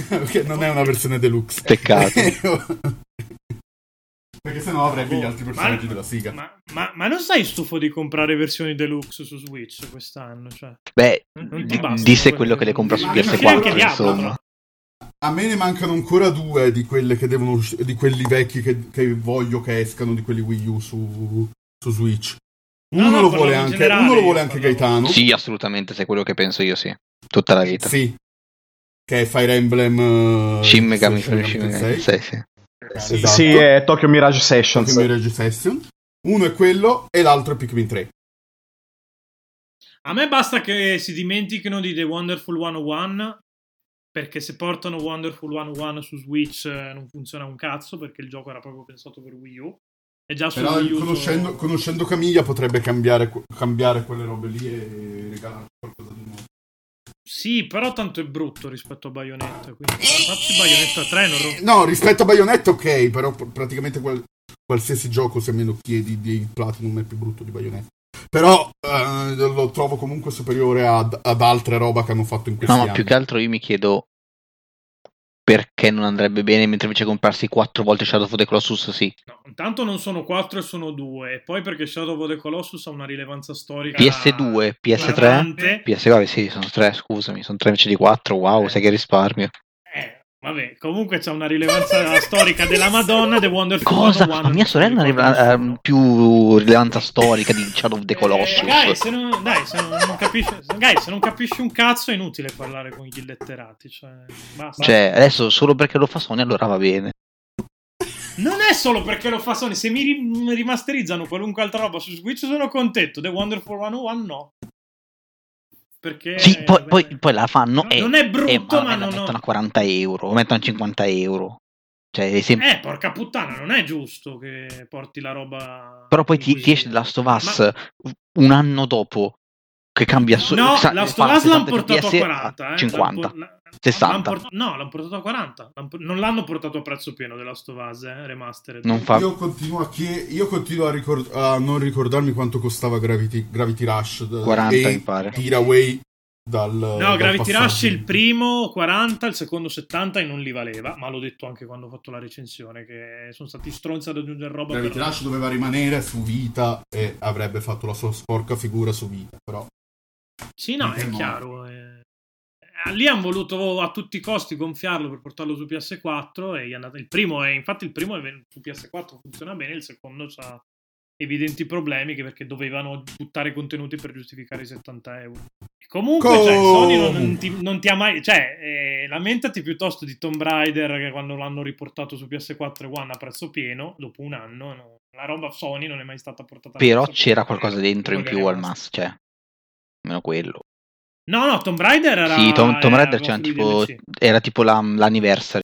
Perché non è una versione deluxe. Peccato. Perché sennò avrebbe gli altri Ma- personaggi della Siga. Ma, ma- ma non sei stufo di comprare versioni deluxe su Switch quest'anno? Cioè, Beh, non ti basta disse quello che le compra su Ma Anche PS4, Diablo, insomma. A me ne mancano ancora due di quelle che devono usci- di quelli vecchi che, che voglio che escano di quelli Wii U su, su Switch. No, Uno, no, lo, vuole anche, generale, uno lo vuole anche Gaetano. Sì, assolutamente, se è quello che penso io, sì. Tutta la vita. Sì. Che è Fire Emblem. eh, Shin Megami Tensei. Tensei, sì. Esatto. Sì, è Tokyo Mirage Sessions. Tokyo Mirage Session. Uno è quello e l'altro è Pikmin 3. A me basta che si dimentichino di The Wonderful 101 perché se portano Wonderful 101 su Switch eh, non funziona un cazzo perché il gioco era proprio pensato per Wii U. E già Però conoscendo, conoscendo Camiglia potrebbe cambiare, cambiare quelle robe lì e regalare qualcosa di nuovo. Sì, però tanto è brutto rispetto a Bayonetta, quindi facci Bayonetta 3 non No, rispetto a Bayonetta ok, però pr- praticamente qual- qualsiasi gioco se me lo chiedi di Platinum è più brutto di Bayonetta. Però eh, lo trovo comunque superiore ad, ad altre roba che hanno fatto in questi No, ma anni. più che altro io mi chiedo perché non andrebbe bene, mentre invece comprarsi quattro volte Shadow of the Colossus, sì. No, intanto non sono 4 e sono 2 e poi perché Shadow of the Colossus ha una rilevanza storica PS2, PS3, rilevante. PS, vabbè, sì, sono tre, scusami, sono tre invece di quattro, wow, sai che risparmio. Eh, vabbè, comunque c'è una rilevanza storica della Madonna The Wonderful Cosa? 101, Ma mia sorella ha nessuno. più rilevanza storica di Shadow of the Colossus. Eh, Guy, se non, dai, se non, non capisci, Guy, se non capisci un cazzo è inutile parlare con gli illetterati. Cioè, basta. Cioè, adesso solo perché lo fa Sony allora va bene. Non è solo perché lo fa Sony, se mi ri- rimasterizzano qualunque altra roba su Switch sono contento. The Wonderful 101 no. Perché Sì, poi, poi, poi la fanno non- e... non è brutto, eh, ma la non- mettono a 40 euro, o mettono a 50 euro. Cioè, sempre... Eh, porca puttana, non è giusto che porti la roba. Però poi ti, ti esce The Last of Us un anno dopo che cambia su- No, sa- la of Us l'hanno 60 portato a FPS 40. Eh. 50. L'hanno por- la- 60. l'hanno port- no, l'hanno portato a 40. L'hanno por- non l'hanno portato a prezzo pieno of Us, eh, remastered. Non fa... Io continuo a, chie- io continuo a, ricord- a non ricordarmi quanto costava Gravity, Gravity Rush. d- 40 e mi pare. Tiraway dal. No, dal Gravity passaggio. Rush il primo 40, il secondo 70 e non li valeva, ma l'ho detto anche quando ho fatto la recensione che sono stati stronzi ad aggiungere roba Gravity. Rush doveva rimanere su Vita e avrebbe fatto la sua sporca figura su Vita. Però Sì, no, è no. chiaro. eh. Eh, Lì hanno voluto a tutti i costi gonfiarlo per portarlo su PS4 e gli è andato- il primo è, infatti il primo è ven- su PS4 funziona bene, il secondo ha evidenti problemi che perché dovevano buttare contenuti per giustificare i 70 euro. E comunque, cioè, Sony non, non ti, non ti ha mai... Cioè, eh, lamentati piuttosto di Tomb Raider che quando l'hanno riportato su PS4 e One a prezzo pieno, dopo un anno, no, la roba Sony non è mai stata portata a Però c'era pieno. qualcosa dentro in più al mass, cioè. Almeno quello. No, no, Tomb Raider era... Sì, Tom, Tomb era Raider c'era sui tipo, era tipo la- l'anniversary.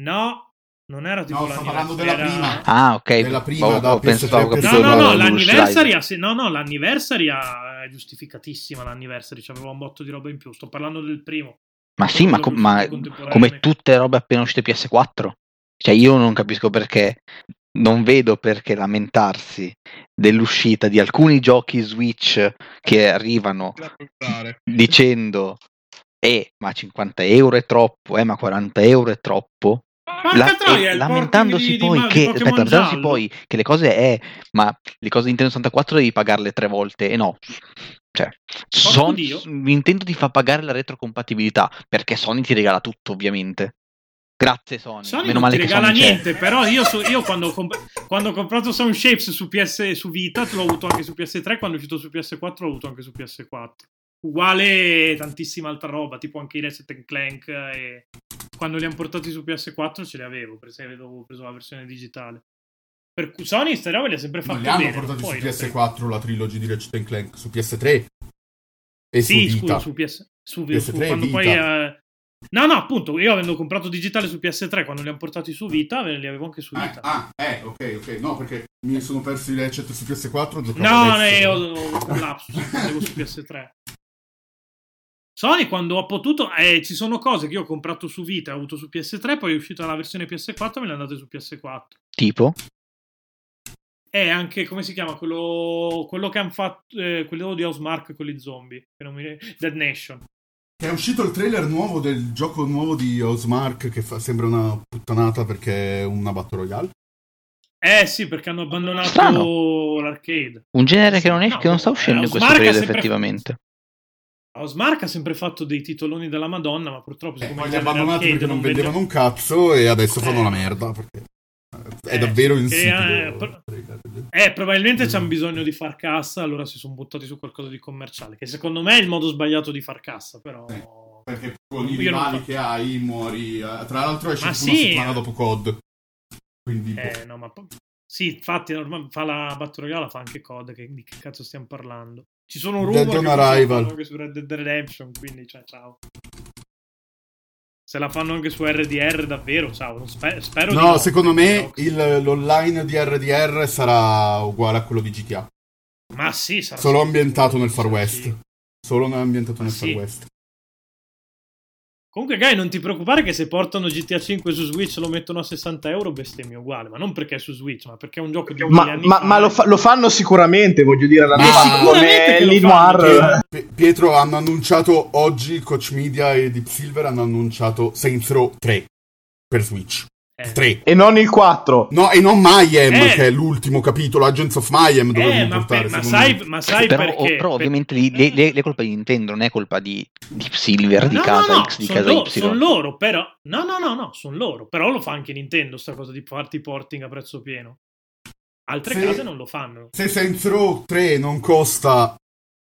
No, non era tipo No, sto parlando l'anniversary, della era- prima. Ah, ok. Della prima, Boh, da ho pensato, PS3 avevo per No, capito no, no, l'anniversary, ha- no, no, l'anniversary ha- è giustificatissima l'anniversary, c'aveva un botto di roba in più, sto parlando del primo. Ma sì, ma, com- ma come tutte le robe appena uscite PS4. Cioè, io non capisco perché. Non vedo perché lamentarsi dell'uscita di alcuni giochi Switch che arrivano dicendo eh, ma 50 euro è troppo, eh, ma 40 euro è troppo. La- troia, lamentandosi di- poi di- di che Pokémon aspetta, lamentandosi poi che le cose è ma le cose di Nintendo 64 devi pagarle tre volte e no cioè Sony, Dio. Nintendo ti fa pagare la retrocompatibilità perché Sony ti regala tutto ovviamente grazie Sony, Sony meno non male ti che regala Sony c'è niente, però io, so- io quando, ho comp- quando ho comprato Sound Shapes su, PS, su Vita l'ho avuto anche su PS3, quando è uscito su PS4 l'ho avuto anche su PS4. Uguale tantissima altra roba, tipo anche i Reset and Clank e quando li hanno portati su PS4 ce li avevo, perché avevo preso la versione digitale. Per cui Sony queste robe le ha sempre non fatte li hanno bene. portati su non sei- PS4 la trilogy di Ratchet Clank, su PS3 e Sì, su Vita. scusa, su PS, su, PS3 su- quando Vita. poi eh, No, no, appunto, io avendo comprato digitale su PS3 quando li hanno portati su Vita, ve li avevo anche su Ah, Vita. ah, eh, ok, ok. No, perché mi sono persi i Ratchet su PS4. giocavo No, adesso. ne ho, un lapsus, avevo su PS3. Sony quando ho potuto, eh, ci sono cose che io ho comprato su Vita, ho avuto su PS3, poi è uscita la versione PS4 e me le andate su PS4. tipo è anche, come si chiama, quello, quello che hanno fatto, eh, quello di Housemark con gli zombie, che non mi... Dead Nation. È uscito il trailer nuovo del gioco nuovo di Osmark che fa- sembra una puttanata perché è una Battle Royale. Eh sì, perché hanno abbandonato Strano. l'arcade. Un genere che non, è, No, che non sta uscendo eh, in questo periodo, sempre- effettivamente. Osmark ha sempre fatto dei titoloni della Madonna, ma purtroppo siccome il li ha abbandonati perché non vende- vendevano un cazzo e adesso fanno Eh. la merda perché è Eh, davvero che, insidico. eh, pro- Eh, probabilmente Mm. c'hanno bisogno di far cassa, allora si sono buttati su qualcosa di commerciale, che secondo me è il modo sbagliato di far cassa, però... Sì. Perché con i rivali che hai muori. eh, Tra l'altro esce Ma una sì. settimana dopo COD. Quindi boh. Eh, no, ma... Sì, infatti, norma- fa la Battle Royale, fa anche COD, che, di che cazzo stiamo parlando? Ci sono rumori che anche su Red Dead Redemption, quindi, cioè, ciao. Se la fanno anche su RDR, davvero, ciao. non spe- spero di No, no. secondo me il- l'online di RDR sarà uguale a quello di GTA. Ma sì, sarà Solo sì. ambientato nel Far Sì. West. Solo ambientato Ma nel sì. Far West. Comunque, Guy, non ti preoccupare che se portano GTA 5 su Switch lo mettono a 60 euro, bestemmia uguale. Ma non perché è su Switch, ma perché è un gioco di Ma, anni ma- fa. ma lo, fa- lo fanno sicuramente, voglio dire, l'hanno Ma fatto sicuramente come Linoir. Pietro hanno annunciato oggi, Coach Media e Deep Silver hanno annunciato Saints Row 3 per Switch. Eh. 3. E non il 4. No, e non Mayhem, Eh. che è l'ultimo capitolo, Agents of Mayhem dovevano Eh, ma, portare. per- ma sai, ma sai però, perché? oh, però Per- ovviamente le, le- le colpe di Nintendo non è colpa di, di Silver, di No, casa no, no, X, di casa loro, Y. son loro, però. No, no, no, no, sono loro. Però lo fa anche Nintendo, sta cosa di farti porting a prezzo pieno. Altre Sì. case non lo fanno. Se Saints Row 3 non costa,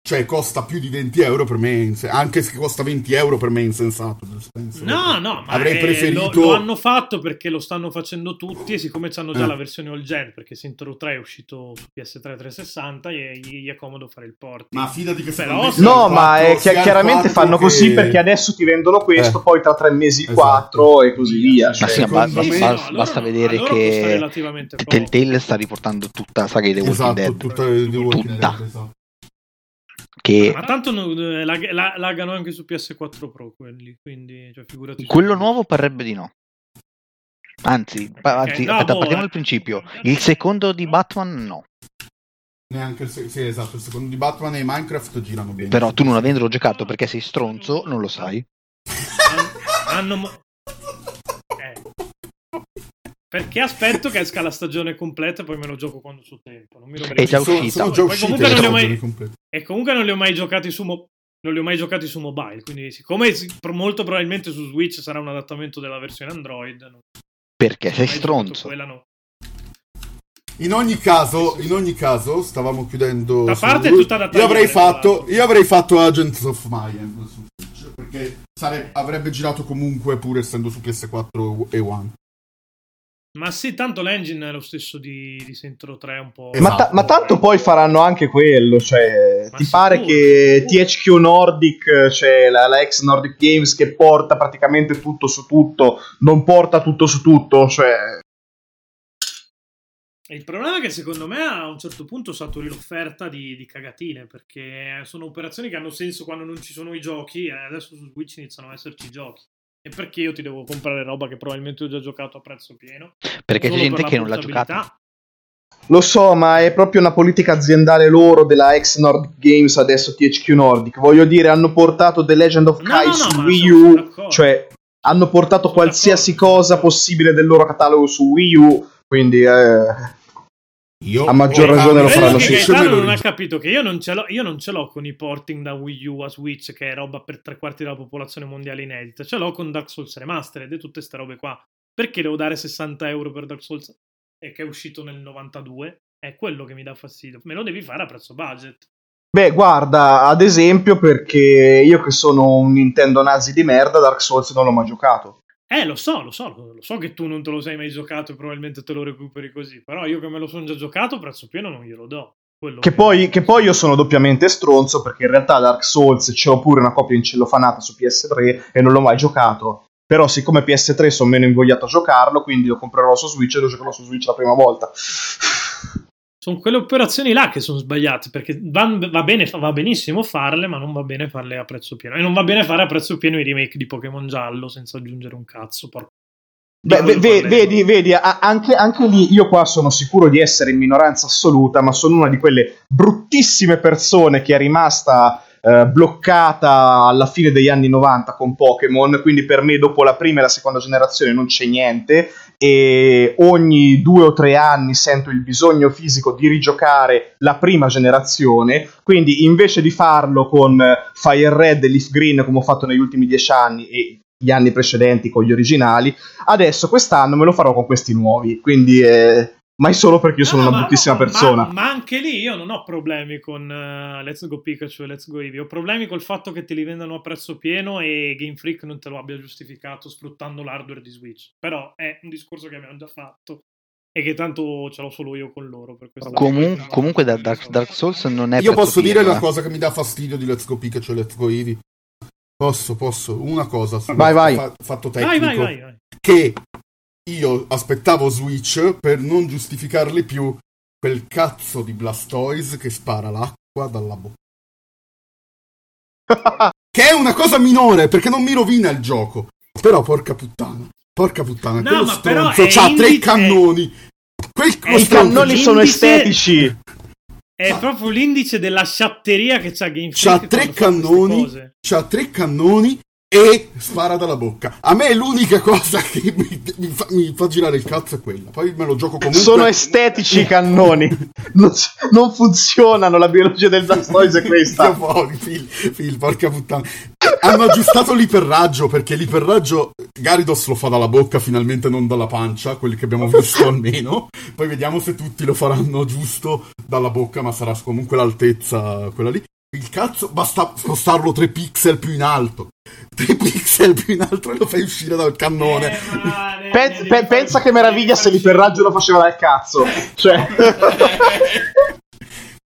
cioè costa più di 20 euro per me, è inse- anche se costa 20 euro per me è insensato. nel senso No, che no, ma avrei preferito. lo, lo hanno fatto perché lo stanno facendo tutti e siccome hanno già Eh. la versione all gen, perché Saints Row 3 è uscito su PS3 360 e gli, gli è comodo fare il porting. Ma fidati che Però se- No, ma 4, è chi- chiaramente 4 fanno che- così perché adesso ti vendono questo, Eh. poi tra tre mesi il Esatto. 4 e così via. Ma cioè. sì, ma ba- secondo me- ba- no, allora basta no, vedere allora che. Telltale sta riportando tutta la saga di The Walking Esatto, Dead. tutta The Walking Tutta. Dead, esatto. Che Ma tanto non- eh, lag- la- laggano anche su PS4 Pro quelli, quindi cioè, figurati. quello nuovo parrebbe di no. Anzi, pa- Ok, anzi, no, aspetta, boh, partiamo eh. dal principio. Il secondo di Batman no. Neanche il, se- sì, esatto, il secondo di Batman e Minecraft girano bene. Però tu non avendolo giocato perché sei stronzo, non lo sai. Han- hanno mo- eh. Perché aspetto che esca la stagione completa e poi me lo gioco quando so tempo. Non mi È già uscita. Sono già Poi uscite comunque le non li ho mai-. E comunque non li ho mai giocati su mo- non li ho mai giocati su mobile, quindi siccome molto probabilmente su Switch sarà un adattamento della versione Android. non- Perché sei stronzo. quella, no. In ogni caso, in ogni caso, stavamo chiudendo. La su- parte è tutta da io avrei fatto, io avrei fatto Agents of Mayhem su Switch, perché sare- avrebbe girato comunque pur essendo su PS4 e One. Ma sì, tanto l'engine è lo stesso di, di Saints Row 3 un po'. Ma, ta- Esatto. ma tanto poi faranno anche quello, cioè, Ma ti sicuro, pare che sicuro. THQ Nordic, cioè la, la ex Nordic Games che porta praticamente tutto su tutto, non porta tutto su tutto, cioè... Il problema è che secondo me a un certo punto saturi l'offerta di, di cagatine perché sono operazioni che hanno senso quando non ci sono i giochi e adesso su Switch iniziano ad esserci i giochi. E perché io ti devo comprare roba che probabilmente ho già giocato a prezzo pieno? Perché c'è gente per che non l'ha giocata. Lo so, ma è proprio una politica aziendale loro della ex Nordic Games, adesso THQ Nordic. Voglio dire, hanno portato The Legend of Kai no, no, su Wii U, cioè hanno portato Sono qualsiasi d'accordo, cosa possibile del loro catalogo su Wii U, quindi eh, Io A maggior ho ragione lo faranno sì. Gaetano non ha capito che io non, ce l'ho, io non ce l'ho con i porting da Wii U a Switch, che è roba per tre quarti della popolazione mondiale inedita. Ce l'ho con Dark Souls Remastered e tutte queste robe qua. Perché devo dare 60 euro per Dark Souls e che è uscito nel 92? È quello che mi dà fastidio. Me lo devi fare a prezzo budget. Beh, guarda, ad esempio perché io che sono un Nintendo nazi di merda, Dark Souls non l'ho mai giocato. Eh, lo so, lo so, lo, so che tu non te lo sei mai giocato e probabilmente te lo recuperi così. Però io che me lo sono già giocato, prezzo pieno non glielo do. Quello Che poi, che poi io sono doppiamente stronzo perché in realtà Dark Souls c'ho pure una copia incellofanata su PS3 e non l'ho mai giocato. Però siccome PS3 sono meno invogliato a giocarlo, quindi lo comprerò su Switch e lo giocherò su Switch la prima volta. Sono quelle operazioni là che sono sbagliate perché van- va, bene, va benissimo farle, ma non va bene farle a prezzo pieno. E non va bene fare a prezzo pieno i remake di Pokémon Giallo senza aggiungere un cazzo. Porco. Beh, parleremo. vedi, vedi, anche, anche lì io qua sono sicuro di essere in minoranza assoluta, ma sono una di quelle bruttissime persone che è rimasta eh, bloccata alla fine degli anni 90 con Pokémon, quindi per me dopo la prima e la seconda generazione non c'è niente e ogni due o tre anni sento il bisogno fisico di rigiocare la prima generazione, quindi invece di farlo con Fire Red e Leaf Green come ho fatto negli ultimi dieci anni e gli anni precedenti con gli originali, adesso quest'anno me lo farò con questi nuovi, quindi eh, mai solo perché io sono No, una ma- bruttissima ma- persona. Ma, ma anche lì io non ho problemi con eh, Let's Go Pikachu e Let's Go Eevee. Ho problemi col fatto che te li vendano a prezzo pieno e Game Freak non te lo abbia giustificato sfruttando l'hardware di Switch. Però è un discorso che abbiamo già fatto e che tanto ce l'ho solo io con loro. Per questa Comun- questa- comunque da Dark, Dark Souls non è Io posso dire pieno, la eh. cosa che mi dà fastidio di Let's Go Pikachu e Let's Go Eevee? Posso, posso. Una cosa Vai, vai. fa- fatto Vai, tecnico. vai, vai, vai. Che io aspettavo Switch per non giustificarle più quel cazzo di Blastoise che spara l'acqua dalla bocca. che è una cosa minore perché non mi rovina il gioco. Però porca puttana. Porca puttana, No, quello stronzo c'ha tre indi- cannoni. Quel è I cannoni sono estetici. È proprio l'indice della sciatteria che c'ha Game c'ha Freak tre fa queste cannoni, c'ha tre cannoni e spara dalla bocca. A me l'unica cosa che mi, mi fa, mi fa girare il cazzo è quella. Poi me lo gioco comunque. Sono estetici i cannoni. Non, non funzionano, la biologia del Blastoise è Sta questa. Phil, Phil, porca puttana. Hanno aggiustato l'iperraggio perché l'iperraggio Gyarados lo fa dalla bocca, finalmente non dalla pancia, quelli che abbiamo visto almeno. Poi vediamo se tutti lo faranno giusto dalla bocca, ma sarà comunque l'altezza quella lì. Il cazzo, basta spostarlo 3 pixel più in alto. 3 pixel più in alto e lo fai uscire dal cannone. Eh, ma ne- Pe- pensa che meraviglia se l'iperraggio lo faceva dal cazzo. Cioè,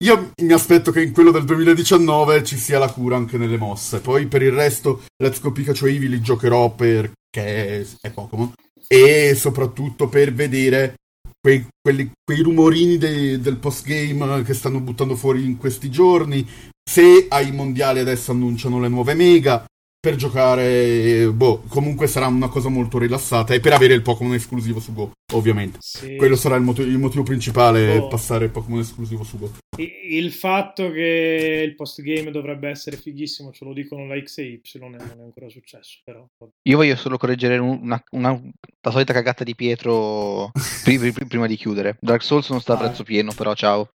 Io mi aspetto che in quello del 2019 ci sia la cura anche nelle mosse. Poi per il resto, Let's Go Pikachu e Eevee li giocherò perché è Pokémon. E soprattutto per vedere quei, quelli- quei rumorini de- del postgame che stanno buttando fuori in questi giorni. Se ai mondiali adesso annunciano le nuove mega. Per giocare, boh, comunque sarà una cosa molto rilassata. E per avere il Pokémon esclusivo su Go, ovviamente. Sì. Quello sarà il, mot- il motivo principale, Oh. passare il Pokémon esclusivo su Go. Il fatto che il postgame dovrebbe essere fighissimo, ce lo dicono la X e Y, non è ancora successo, però. Io voglio solo correggere un- una, una- la solita cagata di Pietro pri- pri- prima di chiudere. Dark Souls non sta a prezzo pieno, però ciao.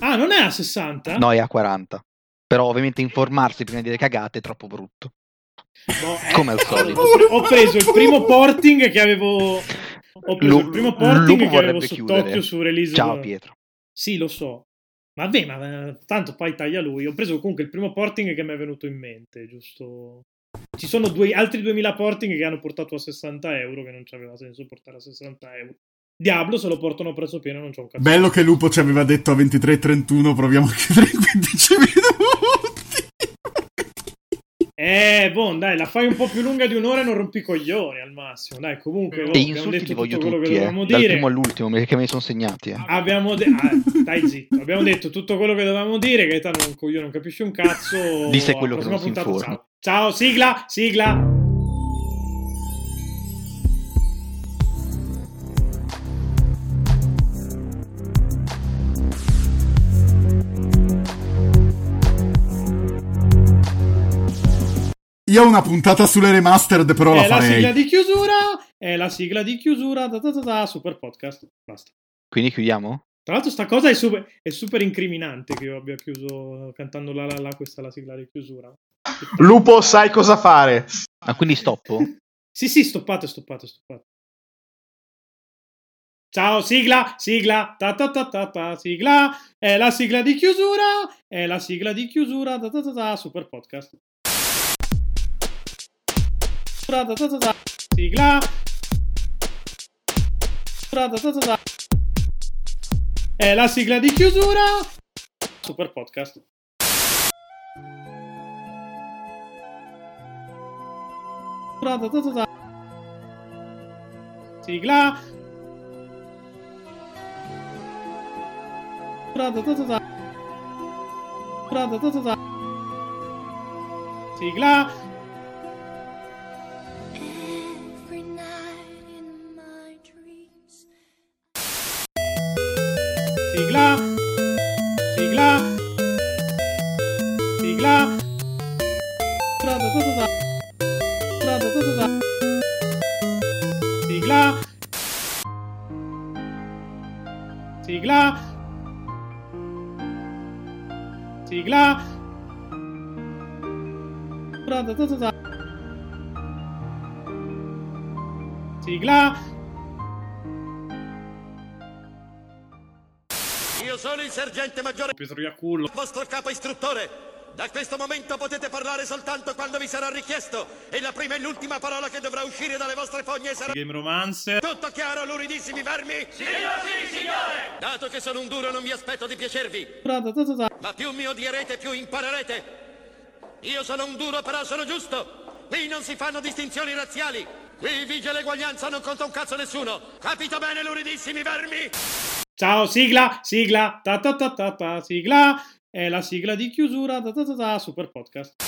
Ah, non è a 60? No, è a 40. Però ovviamente informarsi prima di dire cagate è troppo brutto. Boh, eh, Come al solito. Ho preso il primo porting che avevo. Ho preso Lu- il primo porting Lupo che avevo sott'occhio chiudere. su release. Ciao Pietro. Sì, lo so. Vabbè, ma eh, tanto poi taglia lui. Ho preso comunque il primo porting che mi è venuto in mente, giusto? Ci sono due, altri 2000 porting che hanno portato a 60 euro, che non c'aveva senso portare a 60 euro. Diablo se lo portano a prezzo pieno non c'è un cazzo. Bello che Lupo ci aveva detto a 23.31 proviamo a chiudere in 15 minuti. Eh, boh, dai, la fai un po' più lunga di un'ora e non rompi coglioni al massimo. Dai, comunque, E abbiamo insulti detto li voglio tutto quello che tutti, eh. dovevamo Dal dire. primo all'ultimo, perché me li sono segnati. eh. Abbiamo detto, stai zitto, abbiamo detto tutto quello che dovevamo dire. Gaetano non coglione, non capisce un cazzo. Di sé Alla quello che non si informa. Ciao. ciao, sigla, sigla. Io ho una puntata sulle remastered, però la È la sigla farei. di chiusura. È la sigla di chiusura. Da, da, da, da, super podcast. Basta. Quindi chiudiamo? Tra l'altro, sta cosa è super, è super incriminante che io abbia chiuso cantando la la la. Questa è la sigla di chiusura. Lupo, sai cosa fare. Ah, quindi stoppo? Sì, sì, stoppate, stoppate, stoppate. Ciao, sigla, sigla, ta ta ta ta ta, sigla, è la sigla di chiusura, è la sigla di chiusura, ta ta ta ta, super podcast. Sigla, è la sigla di chiusura, super podcast. Sigla. Sigla. Sergente maggiore, Pietro Iacullo. vostro capo istruttore. Da questo momento potete parlare soltanto quando vi sarà richiesto e la prima e l'ultima parola che dovrà uscire dalle vostre fogne sarà Game Romancer. tutto chiaro, luridissimi vermi? Sì, sì, signore! Dato che sono un duro non mi aspetto di piacervi, ma più mi odierete più imparerete. Io sono un duro però sono giusto. Qui non si fanno distinzioni razziali. Qui vige l'eguaglianza, non conta un cazzo nessuno. Capito bene, luridissimi vermi? Ciao, sigla, sigla, ta ta ta ta ta, sigla. È la sigla di chiusura, ta ta ta ta, super podcast.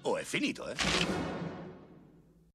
Oh, è finito, eh?